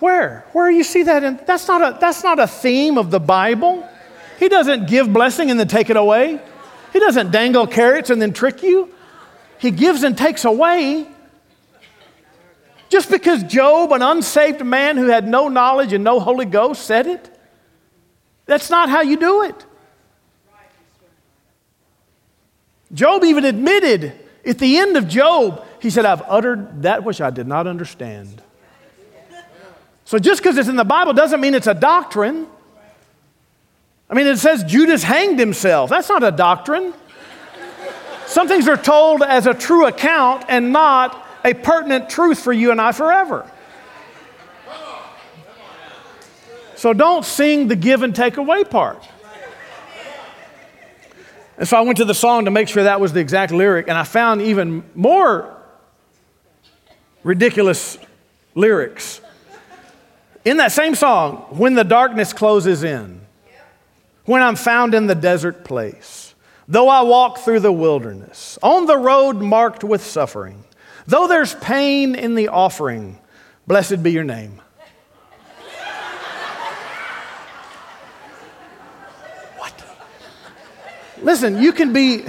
Where? Where you see that? In, that's, not a, that's not a theme of the Bible. He doesn't give blessing and then take it away. He doesn't dangle carrots and then trick you. He gives and takes away. Just because Job, an unsaved man who had no knowledge and no Holy Ghost, said it, that's not how you do it. Job even admitted at the end of Job, he said, I've uttered that which I did not understand. So just because it's in the Bible doesn't mean it's a doctrine. I mean, it says Judas hanged himself. That's not a doctrine. Some things are told as a true account and not a pertinent truth for you and I forever. So don't sing the give and take away part. And so I went to the song to make sure that was the exact lyric, and I found even more ridiculous lyrics. In that same song, when the darkness closes in, when I'm found in the desert place, though I walk through the wilderness, on the road marked with suffering, Though there's pain in the offering, blessed be your name. what? Listen, you can be.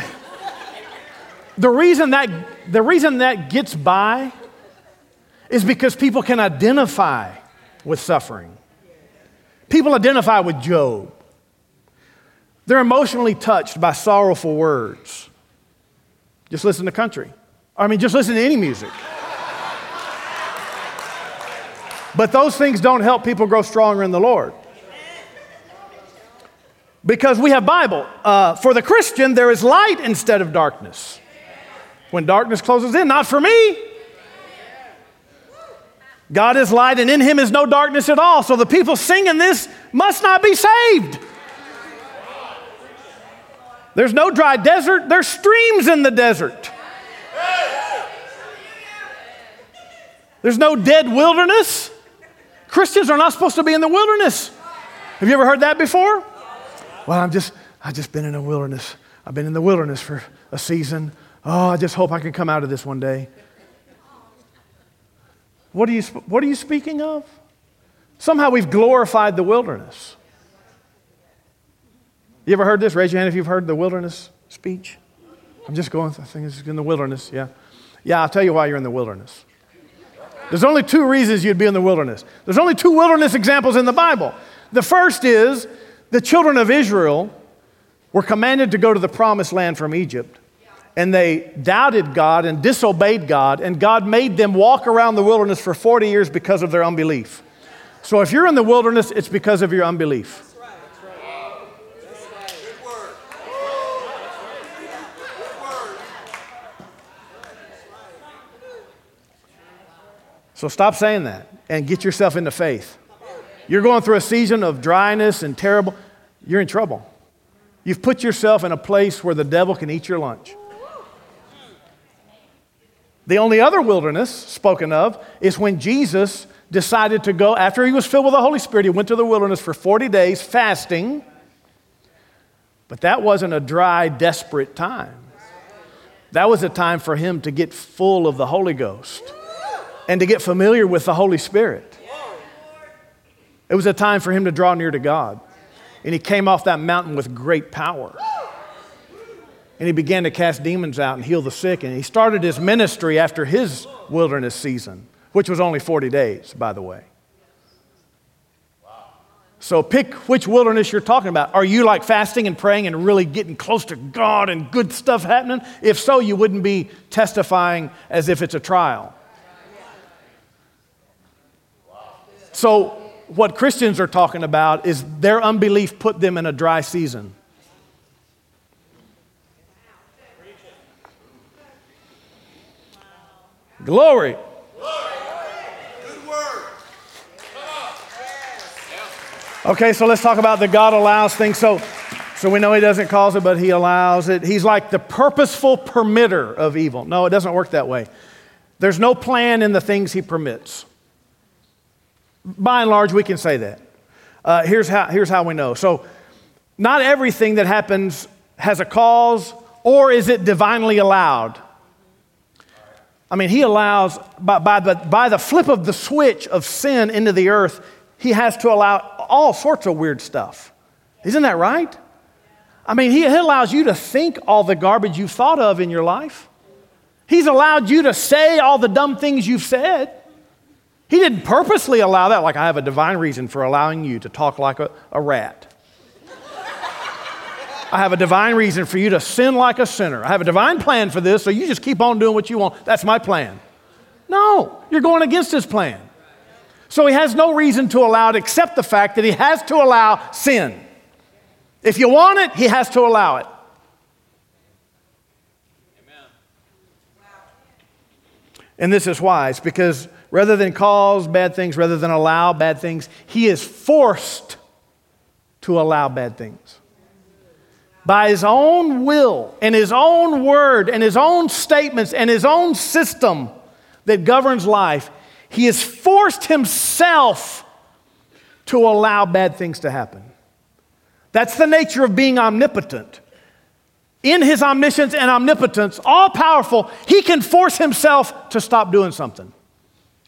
The reason that the reason that gets by is because people can identify with suffering. People identify with Job. They're emotionally touched by sorrowful words. Just listen to country. I mean, just listen to any music. But those things don't help people grow stronger in the Lord. Because we have Bible. Uh, for the Christian, there is light instead of darkness. When darkness closes in, not for me. God is light, and in him is no darkness at all. So the people singing this must not be saved. There's no dry desert, there's streams in the desert. There's no dead wilderness. Christians are not supposed to be in the wilderness. Have you ever heard that before? Well, I'm just, I've just been in the wilderness. I've been in the wilderness for a season. Oh, I just hope I can come out of this one day. What are you, what are you speaking of? Somehow we've glorified the wilderness. You ever heard this? Raise your hand if you've heard the wilderness speech. I'm just going, I think it's in the wilderness. Yeah. Yeah, I'll tell you why you're in the wilderness. There's only two reasons you'd be in the wilderness. There's only two wilderness examples in the Bible. The first is the children of Israel were commanded to go to the promised land from Egypt, and they doubted God and disobeyed God, and God made them walk around the wilderness for 40 years because of their unbelief. So if you're in the wilderness, it's because of your unbelief. So stop saying that and get yourself into faith. You're going through a season of dryness and terrible, you're in trouble. You've put yourself in a place where the devil can eat your lunch. The only other wilderness spoken of is when Jesus decided to go, after he was filled with the Holy Spirit, he went to the wilderness for 40 days fasting. But that wasn't a dry, desperate time. That was a time for him to get full of the Holy Ghost and to get familiar with the Holy Spirit. It was a time for him to draw near to God. And he came off that mountain with great power. and he began to cast demons out and heal the sick. And he started his ministry after his wilderness season, which was only 40 days, by the way. So pick which wilderness you're talking about. Are you like fasting and praying and really getting close to God and good stuff happening? If so, you wouldn't be testifying as if it's a trial. So, what Christians are talking about is their unbelief put them in a dry season. Glory. Okay, so let's talk about the God allows thing. So, so we know He doesn't cause it, but He allows it. He's like the purposeful permitter of evil. No, it doesn't work that way. There's no plan in the things He permits. By and large, we can say that. Uh, here's, how, here's how we know. So, not everything that happens has a cause, or is it divinely allowed? I mean, he allows, by, by, the, by the flip of the switch of sin into the earth, he has to allow all sorts of weird stuff. Isn't that right? I mean, he, he allows you to think all the garbage you've thought of in your life. He's allowed you to say all the dumb things you've said. He didn't purposely allow that, like I have a divine reason for allowing you to talk like a, a rat. I have a divine reason for you to sin like a sinner. I have a divine plan for this, so you just keep on doing what you want. That's my plan. No, you're going against his plan. So he has no reason to allow it except the fact that he has to allow sin. If you want it, he has to allow it. And this is wise because rather than cause bad things, rather than allow bad things, he is forced to allow bad things. By his own will and his own word and his own statements and his own system that governs life, he has forced himself to allow bad things to happen. That's the nature of being omnipotent. In his omniscience and omnipotence, all powerful, he can force himself to stop doing something.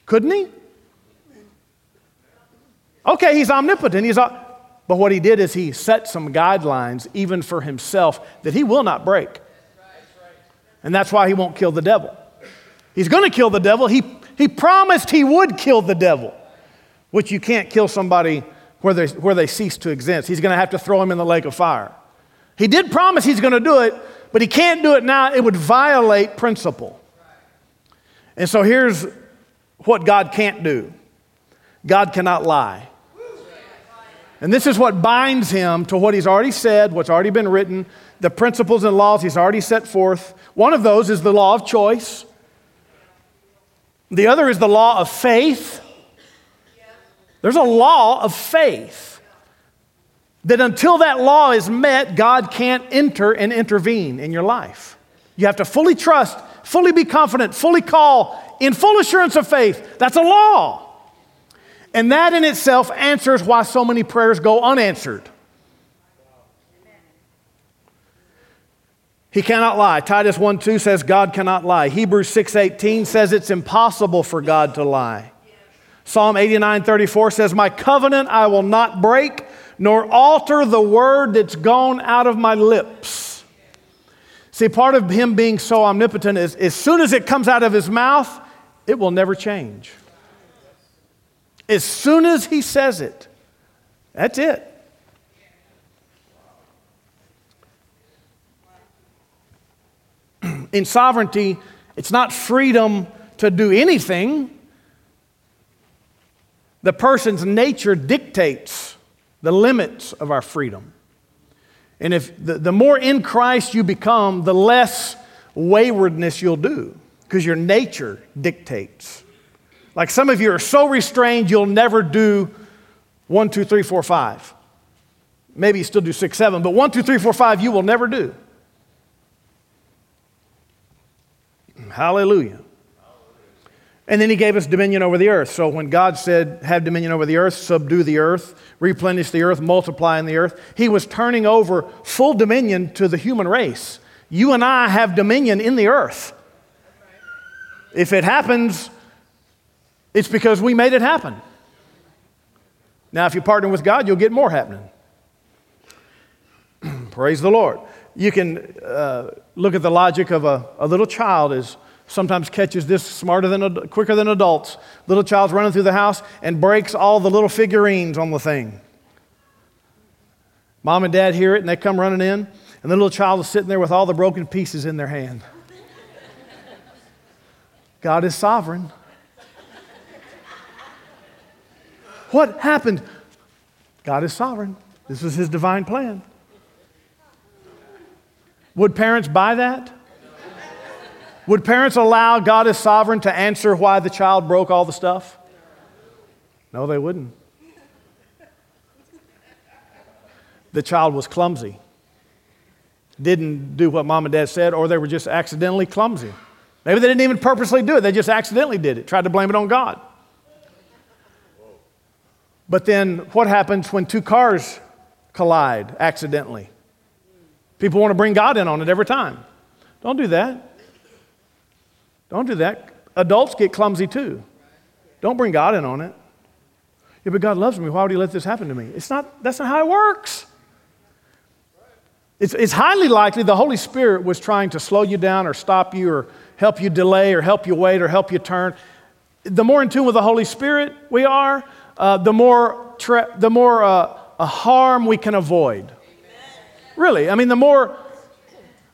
Couldn't he? Okay, he's omnipotent. He's, but what he did is he set some guidelines, even for himself, that he will not break. And that's why he won't kill the devil. He's going to kill the devil. He, he promised he would kill the devil, which you can't kill somebody where they, where they cease to exist. He's going to have to throw him in the lake of fire. He did promise he's going to do it, but he can't do it now. It would violate principle. And so here's what God can't do God cannot lie. And this is what binds him to what he's already said, what's already been written, the principles and laws he's already set forth. One of those is the law of choice, the other is the law of faith. There's a law of faith that until that law is met, God can't enter and intervene in your life. You have to fully trust, fully be confident, fully call in full assurance of faith. That's a law. And that in itself answers why so many prayers go unanswered. He cannot lie. Titus 1 2 says God cannot lie. Hebrews 6 18 says it's impossible for God to lie. Psalm 89 34 says, My covenant I will not break, nor alter the word that's gone out of my lips. See, part of him being so omnipotent is as soon as it comes out of his mouth, it will never change. As soon as he says it, that's it. *clears throat* In sovereignty, it's not freedom to do anything. The person's nature dictates the limits of our freedom. And if the, the more in Christ you become, the less waywardness you'll do because your nature dictates. Like some of you are so restrained, you'll never do one, two, three, four, five. Maybe you still do six, seven, but one, two, three, four, five, you will never do. Hallelujah. And then he gave us dominion over the earth. So when God said, Have dominion over the earth, subdue the earth, replenish the earth, multiply in the earth, he was turning over full dominion to the human race. You and I have dominion in the earth. If it happens, it's because we made it happen. Now, if you partner with God, you'll get more happening. *clears throat* Praise the Lord. you can uh, look at the logic of a, a little child is sometimes catches this smarter than quicker than adults. Little child's running through the house and breaks all the little figurines on the thing. Mom and dad hear it and they come running in, and the little child is sitting there with all the broken pieces in their hand. God is sovereign. What happened? God is sovereign. This was his divine plan. Would parents buy that? Would parents allow God is sovereign to answer why the child broke all the stuff? No, they wouldn't. The child was clumsy, didn't do what mom and dad said, or they were just accidentally clumsy. Maybe they didn't even purposely do it, they just accidentally did it, tried to blame it on God. But then what happens when two cars collide accidentally? People want to bring God in on it every time. Don't do that. Don't do that. Adults get clumsy too. Don't bring God in on it. Yeah, but God loves me. Why would He let this happen to me? It's not, that's not how it works. It's, it's highly likely the Holy Spirit was trying to slow you down or stop you or help you delay or help you wait or help you turn. The more in tune with the Holy Spirit we are, uh, the more, tra- the more uh, harm we can avoid. Really, I mean, the more.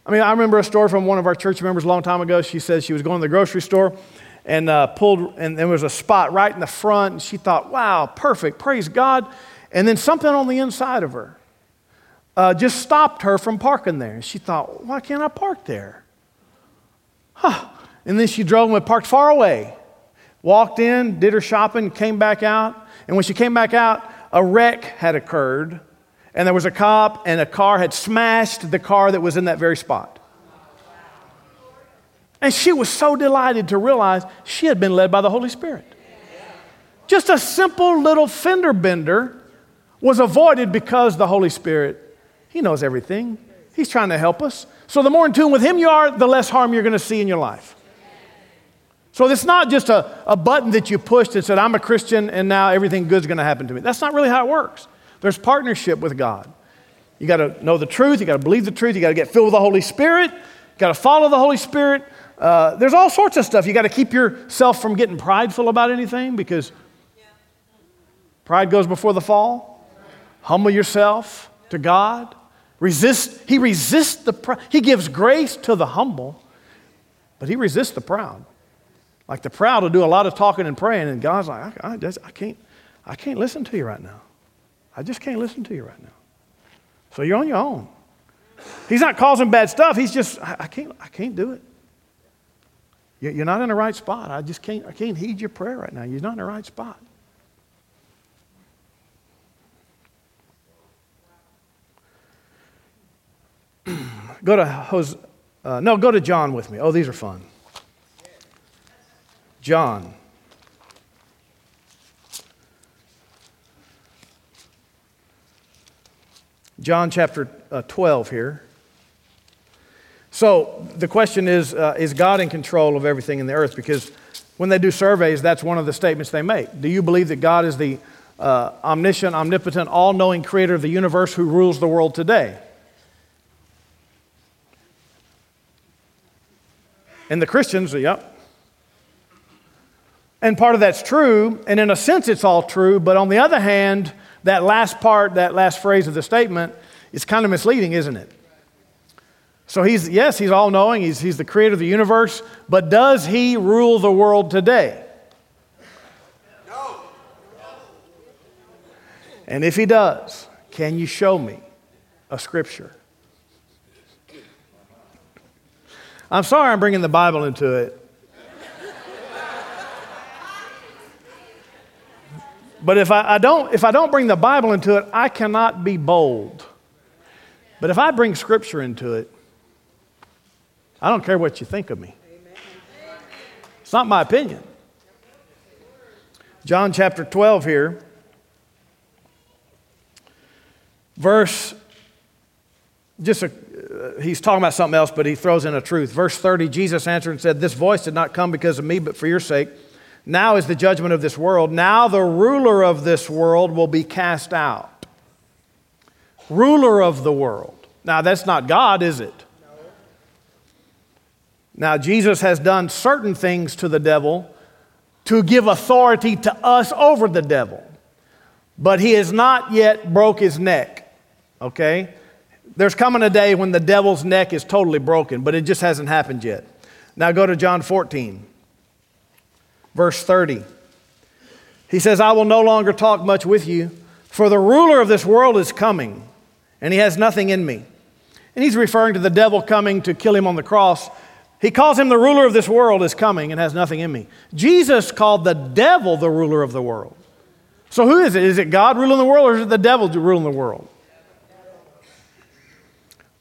I mean, I remember a story from one of our church members a long time ago. She said she was going to the grocery store and uh, pulled, and there was a spot right in the front, and she thought, wow, perfect, praise God. And then something on the inside of her uh, just stopped her from parking there. And she thought, why can't I park there? Huh. And then she drove and parked far away, walked in, did her shopping, came back out. And when she came back out, a wreck had occurred and there was a cop, and a car had smashed the car that was in that very spot. And she was so delighted to realize she had been led by the Holy Spirit. Just a simple little fender bender was avoided because the Holy Spirit, He knows everything. He's trying to help us. So the more in tune with Him you are, the less harm you're going to see in your life. So it's not just a, a button that you pushed and said, I'm a Christian and now everything good's going to happen to me. That's not really how it works. There's partnership with God. You got to know the truth. You got to believe the truth. You got to get filled with the Holy Spirit. You got to follow the Holy Spirit. Uh, there's all sorts of stuff. You got to keep yourself from getting prideful about anything because pride goes before the fall. Humble yourself to God. Resist. He resists the. He gives grace to the humble, but he resists the proud. Like the proud will do a lot of talking and praying, and God's like, I, I, just, I can't, I can't listen to you right now. I just can't listen to you right now. So you're on your own. He's not causing bad stuff. He's just, I, I can't, I can't do it. You're not in the right spot. I just can't, I can't heed your prayer right now. You're not in the right spot. *clears throat* go to Hose, uh, no, go to John with me. Oh, these are fun. John. John chapter uh, 12 here. So the question is uh, Is God in control of everything in the earth? Because when they do surveys, that's one of the statements they make. Do you believe that God is the uh, omniscient, omnipotent, all knowing creator of the universe who rules the world today? And the Christians, yep. And part of that's true, and in a sense it's all true, but on the other hand, that last part, that last phrase of the statement, is kind of misleading, isn't it? So he's, yes, he's all knowing, he's, he's the creator of the universe, but does he rule the world today? No. And if he does, can you show me a scripture? I'm sorry I'm bringing the Bible into it, But if I, I, don't, if I don't bring the Bible into it, I cannot be bold. But if I bring Scripture into it, I don't care what you think of me. It's not my opinion. John chapter 12 here, verse, just a, uh, he's talking about something else, but he throws in a truth. Verse 30 Jesus answered and said, This voice did not come because of me, but for your sake. Now is the judgment of this world. Now the ruler of this world will be cast out. Ruler of the world. Now, that's not God, is it? No. Now, Jesus has done certain things to the devil to give authority to us over the devil, but he has not yet broke his neck, okay? There's coming a day when the devil's neck is totally broken, but it just hasn't happened yet. Now go to John 14, verse 30. He says, I will no longer talk much with you, for the ruler of this world is coming, and he has nothing in me. And he's referring to the devil coming to kill him on the cross. He calls him the ruler of this world is coming and has nothing in me. Jesus called the devil the ruler of the world. So who is it? Is it God ruling the world or is it the devil ruling the world?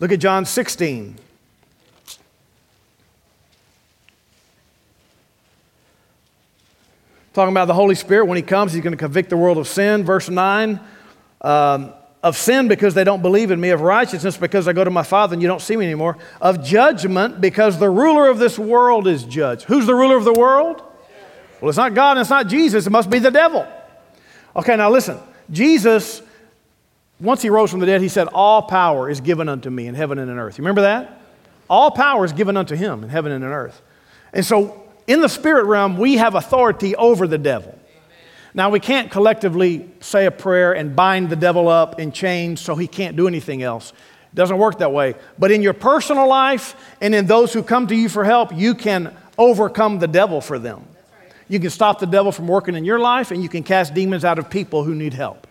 Look at John 16. Talking about the Holy Spirit, when He comes, He's going to convict the world of sin. Verse 9 um, of sin because they don't believe in me, of righteousness because I go to my Father and you don't see me anymore, of judgment because the ruler of this world is judged. Who's the ruler of the world? Well, it's not God and it's not Jesus, it must be the devil. Okay, now listen. Jesus, once he rose from the dead, he said, All power is given unto me in heaven and in earth. You remember that? All power is given unto him in heaven and in earth. And so in the spirit realm, we have authority over the devil. Now, we can't collectively say a prayer and bind the devil up in chains so he can't do anything else. It doesn't work that way. But in your personal life and in those who come to you for help, you can overcome the devil for them. You can stop the devil from working in your life and you can cast demons out of people who need help.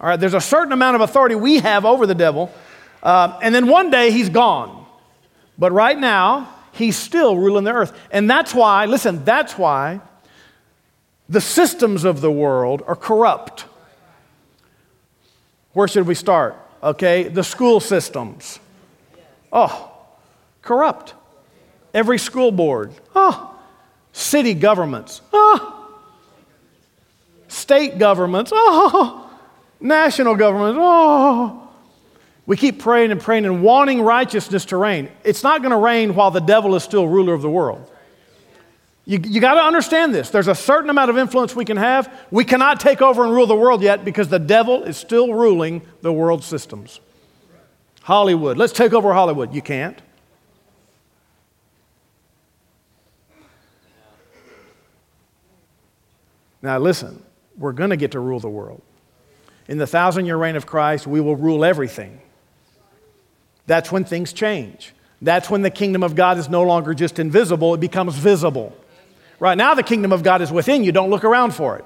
All right, there's a certain amount of authority we have over the devil, uh, and then one day he's gone. But right now, he's still ruling the earth. And that's why, listen, that's why the systems of the world are corrupt. Where should we start? Okay, the school systems. Oh, corrupt. Every school board. Oh, city governments. Oh, state governments. Oh, national governments. Oh, we keep praying and praying and wanting righteousness to reign. It's not going to reign while the devil is still ruler of the world. You, you got to understand this. There's a certain amount of influence we can have. We cannot take over and rule the world yet because the devil is still ruling the world systems. Hollywood. Let's take over Hollywood. You can't. Now, listen, we're going to get to rule the world. In the thousand year reign of Christ, we will rule everything. That's when things change. That's when the kingdom of God is no longer just invisible, it becomes visible. Right now, the kingdom of God is within you. Don't look around for it.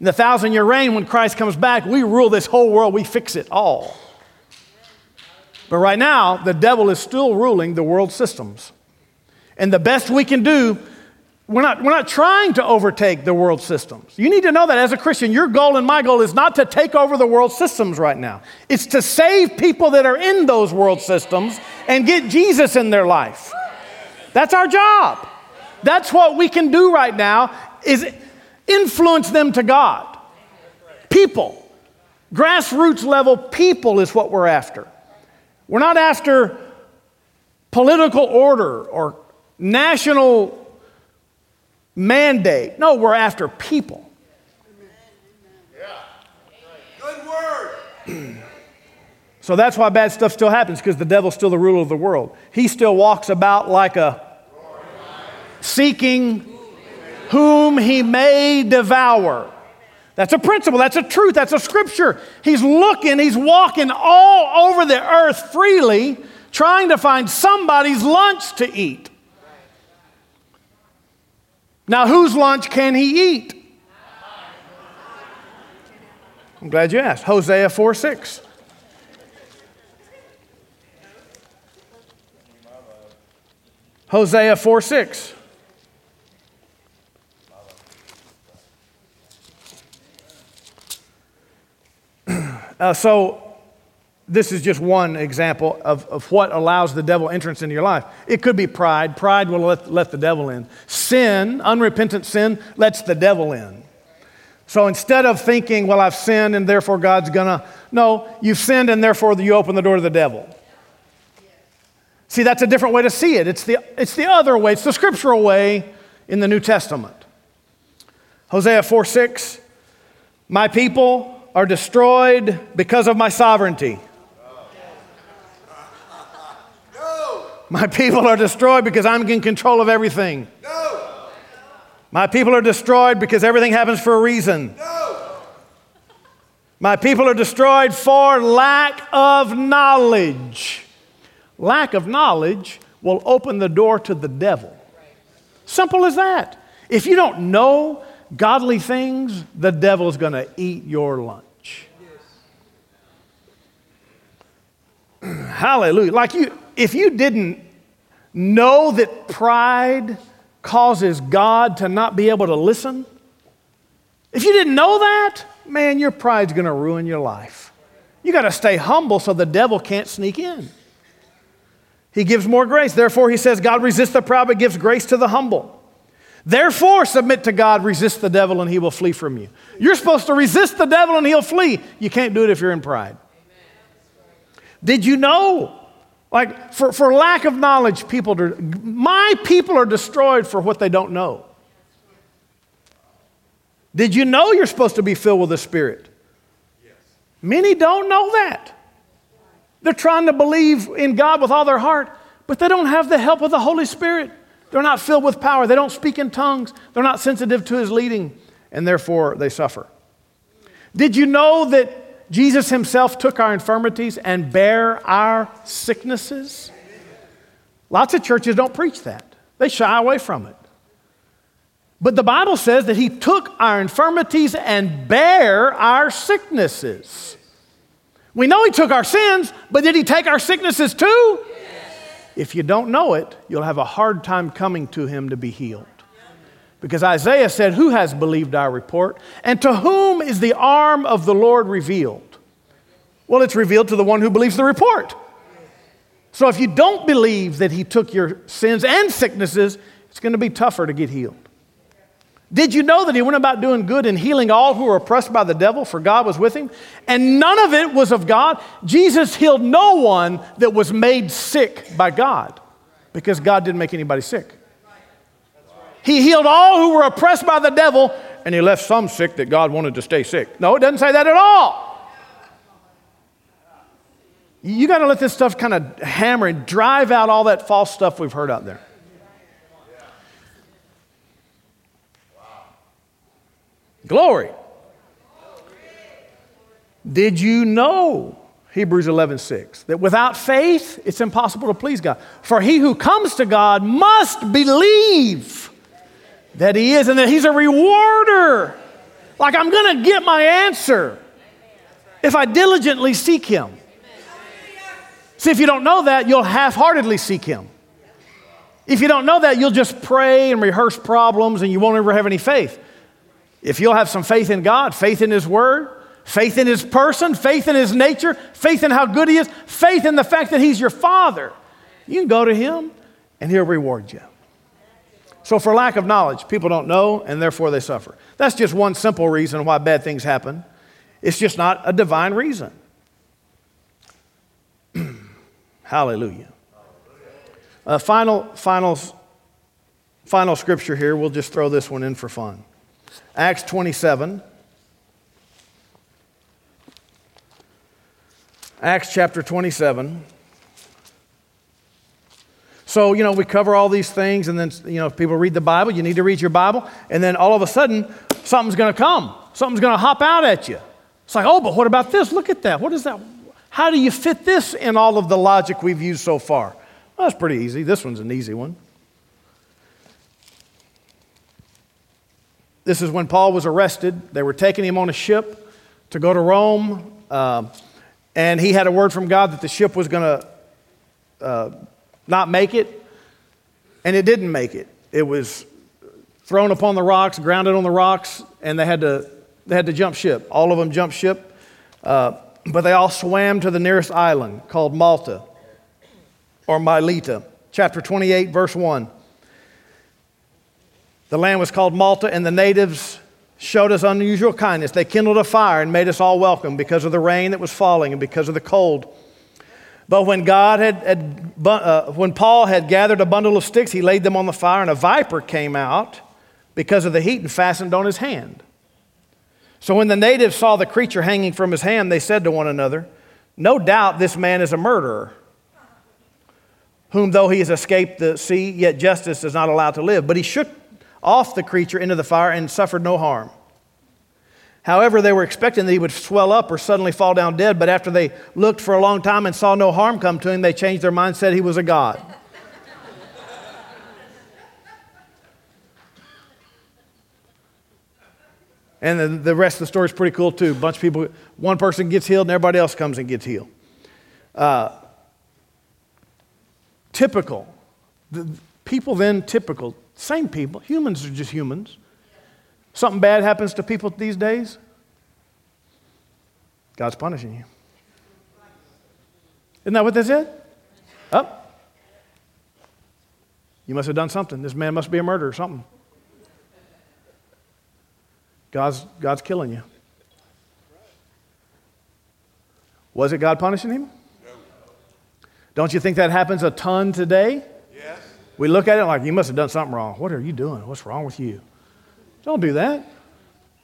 In the thousand year reign, when Christ comes back, we rule this whole world, we fix it all. But right now, the devil is still ruling the world systems. And the best we can do we're not, we're not trying to overtake the world systems. You need to know that as a Christian, your goal and my goal is not to take over the world systems right now. It's to save people that are in those world systems and get Jesus in their life. That's our job. That's what we can do right now is influence them to God. People. Grassroots level people is what we're after. We're not after political order or national mandate. No, we're after people. Good word. *clears throat* So that's why bad stuff still happens because the devil's still the ruler of the world. He still walks about like a seeking whom he may devour. That's a principle, that's a truth, that's a scripture. He's looking, he's walking all over the earth freely, trying to find somebody's lunch to eat. Now, whose lunch can he eat? I'm glad you asked. Hosea 4 6. Hosea 4 6. *clears throat* uh, so, this is just one example of, of what allows the devil entrance into your life. It could be pride. Pride will let, let the devil in. Sin, unrepentant sin, lets the devil in. So instead of thinking, well, I've sinned and therefore God's gonna, no, you've sinned and therefore you open the door to the devil. See, that's a different way to see it. It's the, it's the other way, it's the scriptural way in the New Testament. Hosea 4 6, my people are destroyed because of my sovereignty. My people are destroyed because I'm in control of everything. No. My people are destroyed because everything happens for a reason. No. My people are destroyed for lack of knowledge. Lack of knowledge will open the door to the devil. Simple as that. If you don't know godly things, the devil is going to eat your lunch. *clears throat* Hallelujah. Like you, if you didn't know that pride causes God to not be able to listen, if you didn't know that, man, your pride's going to ruin your life. You got to stay humble so the devil can't sneak in. He gives more grace. Therefore, he says, God resists the proud but gives grace to the humble. Therefore, submit to God, resist the devil, and he will flee from you. You're supposed to resist the devil and he'll flee. You can't do it if you're in pride. Did you know? Like, for, for lack of knowledge, people, are, my people are destroyed for what they don't know. Did you know you're supposed to be filled with the Spirit? Yes. Many don't know that. They're trying to believe in God with all their heart, but they don't have the help of the Holy Spirit. They're not filled with power. They don't speak in tongues. They're not sensitive to His leading, and therefore they suffer. Did you know that Jesus Himself took our infirmities and bare our sicknesses? Lots of churches don't preach that, they shy away from it. But the Bible says that he took our infirmities and bare our sicknesses. We know he took our sins, but did he take our sicknesses too? If you don't know it, you'll have a hard time coming to him to be healed. Because Isaiah said, Who has believed our report? And to whom is the arm of the Lord revealed? Well, it's revealed to the one who believes the report. So if you don't believe that he took your sins and sicknesses, it's going to be tougher to get healed. Did you know that he went about doing good and healing all who were oppressed by the devil, for God was with him? And none of it was of God. Jesus healed no one that was made sick by God, because God didn't make anybody sick. He healed all who were oppressed by the devil, and he left some sick that God wanted to stay sick. No, it doesn't say that at all. You got to let this stuff kind of hammer and drive out all that false stuff we've heard out there. Glory. Did you know, Hebrews 11, 6, that without faith it's impossible to please God? For he who comes to God must believe that he is and that he's a rewarder. Like I'm going to get my answer if I diligently seek him. See, if you don't know that, you'll half heartedly seek him. If you don't know that, you'll just pray and rehearse problems and you won't ever have any faith. If you'll have some faith in God, faith in His Word, faith in His person, faith in His nature, faith in how good He is, faith in the fact that He's your Father, you can go to Him and He'll reward you. So, for lack of knowledge, people don't know and therefore they suffer. That's just one simple reason why bad things happen. It's just not a divine reason. *clears throat* Hallelujah. Uh, final, final, final scripture here. We'll just throw this one in for fun. Acts 27. Acts chapter 27. So, you know, we cover all these things, and then, you know, if people read the Bible, you need to read your Bible, and then all of a sudden, something's going to come. Something's going to hop out at you. It's like, oh, but what about this? Look at that. What is that? How do you fit this in all of the logic we've used so far? Well, that's pretty easy. This one's an easy one. This is when Paul was arrested. They were taking him on a ship to go to Rome, uh, and he had a word from God that the ship was going to uh, not make it, and it didn't make it. It was thrown upon the rocks, grounded on the rocks, and they had to, they had to jump ship. All of them jumped ship, uh, but they all swam to the nearest island called Malta or Melita. Chapter 28, verse 1. The land was called Malta, and the natives showed us unusual kindness. They kindled a fire and made us all welcome because of the rain that was falling and because of the cold. But when God had, had uh, when Paul had gathered a bundle of sticks, he laid them on the fire, and a viper came out because of the heat and fastened on his hand. So when the natives saw the creature hanging from his hand, they said to one another, No doubt this man is a murderer whom though he has escaped the sea, yet justice is not allowed to live. But he shook off the creature into the fire and suffered no harm. However, they were expecting that he would swell up or suddenly fall down dead, but after they looked for a long time and saw no harm come to him, they changed their mind, said he was a god. *laughs* and the, the rest of the story is pretty cool too. A bunch of people, one person gets healed and everybody else comes and gets healed. Uh, typical. The, people then typical. Same people. Humans are just humans. Something bad happens to people these days, God's punishing you. Isn't that what they said? Up. Oh. You must have done something. This man must be a murderer or something. God's, God's killing you. Was it God punishing him? Don't you think that happens a ton today? Yes. We look at it like, you must have done something wrong. What are you doing? What's wrong with you? Don't do that.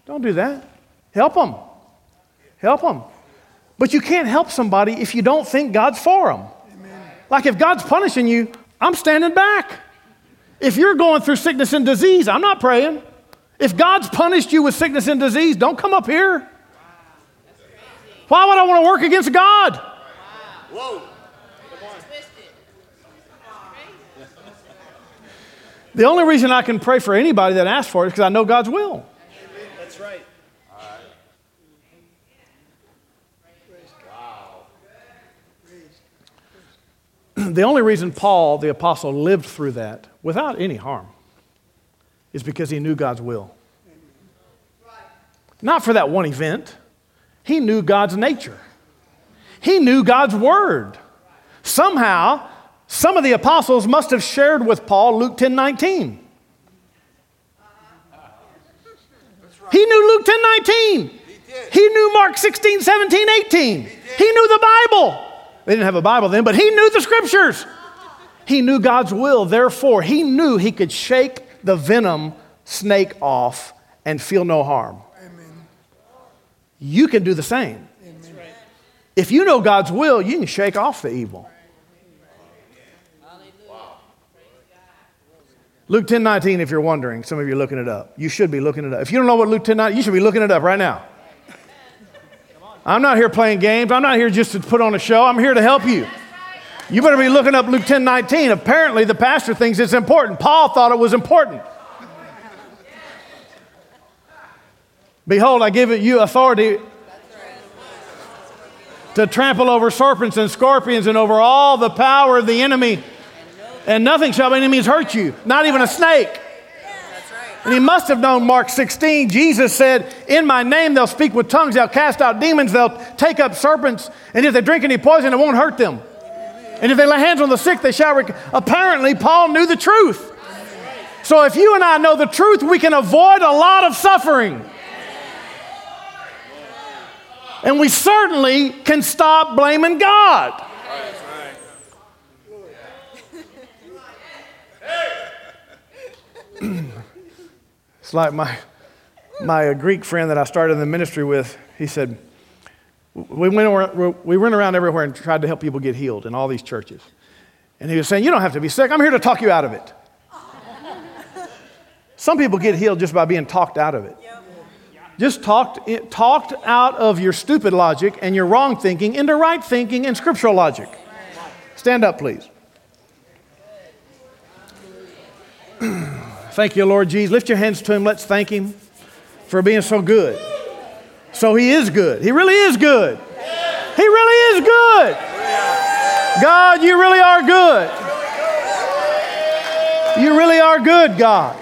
Don't do that. Help them. Help them. But you can't help somebody if you don't think God's for them. Amen. Like if God's punishing you, I'm standing back. If you're going through sickness and disease, I'm not praying. If God's punished you with sickness and disease, don't come up here. Why would I want to work against God? Whoa. The only reason I can pray for anybody that asks for it is because I know God's will. That's right. the only reason Paul, the apostle, lived through that without any harm is because he knew God's will. Not for that one event, he knew God's nature, he knew God's word. Somehow, some of the apostles must have shared with Paul Luke 10 19. He knew Luke 10 19. He, he knew Mark 16, 17, 18. He, he knew the Bible. They didn't have a Bible then, but he knew the scriptures. He knew God's will. Therefore, he knew he could shake the venom snake off and feel no harm. Amen. You can do the same. Amen. If you know God's will, you can shake off the evil. Luke 10 19, if you're wondering, some of you are looking it up. You should be looking it up. If you don't know what Luke 10 19, you should be looking it up right now. I'm not here playing games. I'm not here just to put on a show. I'm here to help you. You better be looking up Luke 10 19. Apparently, the pastor thinks it's important. Paul thought it was important. Behold, I give you authority to trample over serpents and scorpions and over all the power of the enemy and nothing shall by any means hurt you, not even a snake. And he must have known Mark 16. Jesus said, In my name they'll speak with tongues, they'll cast out demons, they'll take up serpents, and if they drink any poison, it won't hurt them. And if they lay hands on the sick, they shall. Apparently, Paul knew the truth. So if you and I know the truth, we can avoid a lot of suffering. And we certainly can stop blaming God. *clears throat* it's like my, my Greek friend that I started the ministry with, he said, we went, around, we went around everywhere and tried to help people get healed in all these churches. And he was saying, You don't have to be sick. I'm here to talk you out of it. *laughs* Some people get healed just by being talked out of it. Just talked, talked out of your stupid logic and your wrong thinking into right thinking and scriptural logic. Stand up, please. *clears throat* Thank you, Lord Jesus. Lift your hands to Him. Let's thank Him for being so good. So He is good. He really is good. He really is good. God, you really are good. You really are good, God.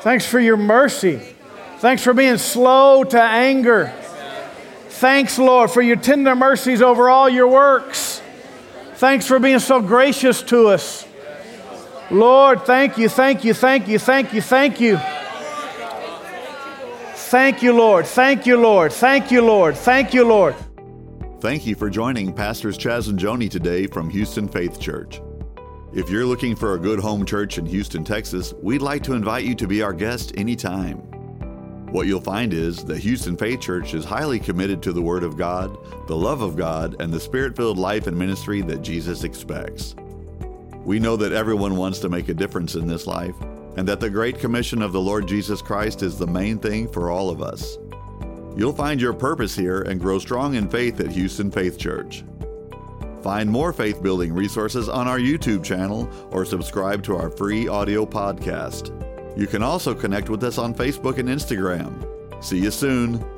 Thanks for your mercy. Thanks for being slow to anger. Thanks, Lord, for your tender mercies over all your works. Thanks for being so gracious to us. Lord, thank you, thank you, thank you, thank you, thank you. Thank you, Lord. Thank you, Lord. Thank you, Lord. Thank you, Lord. Thank you for joining Pastors Chas and Joni today from Houston Faith Church. If you're looking for a good home church in Houston, Texas, we'd like to invite you to be our guest anytime. What you'll find is that Houston Faith Church is highly committed to the Word of God, the love of God, and the spirit filled life and ministry that Jesus expects. We know that everyone wants to make a difference in this life, and that the Great Commission of the Lord Jesus Christ is the main thing for all of us. You'll find your purpose here and grow strong in faith at Houston Faith Church. Find more faith building resources on our YouTube channel or subscribe to our free audio podcast. You can also connect with us on Facebook and Instagram. See you soon.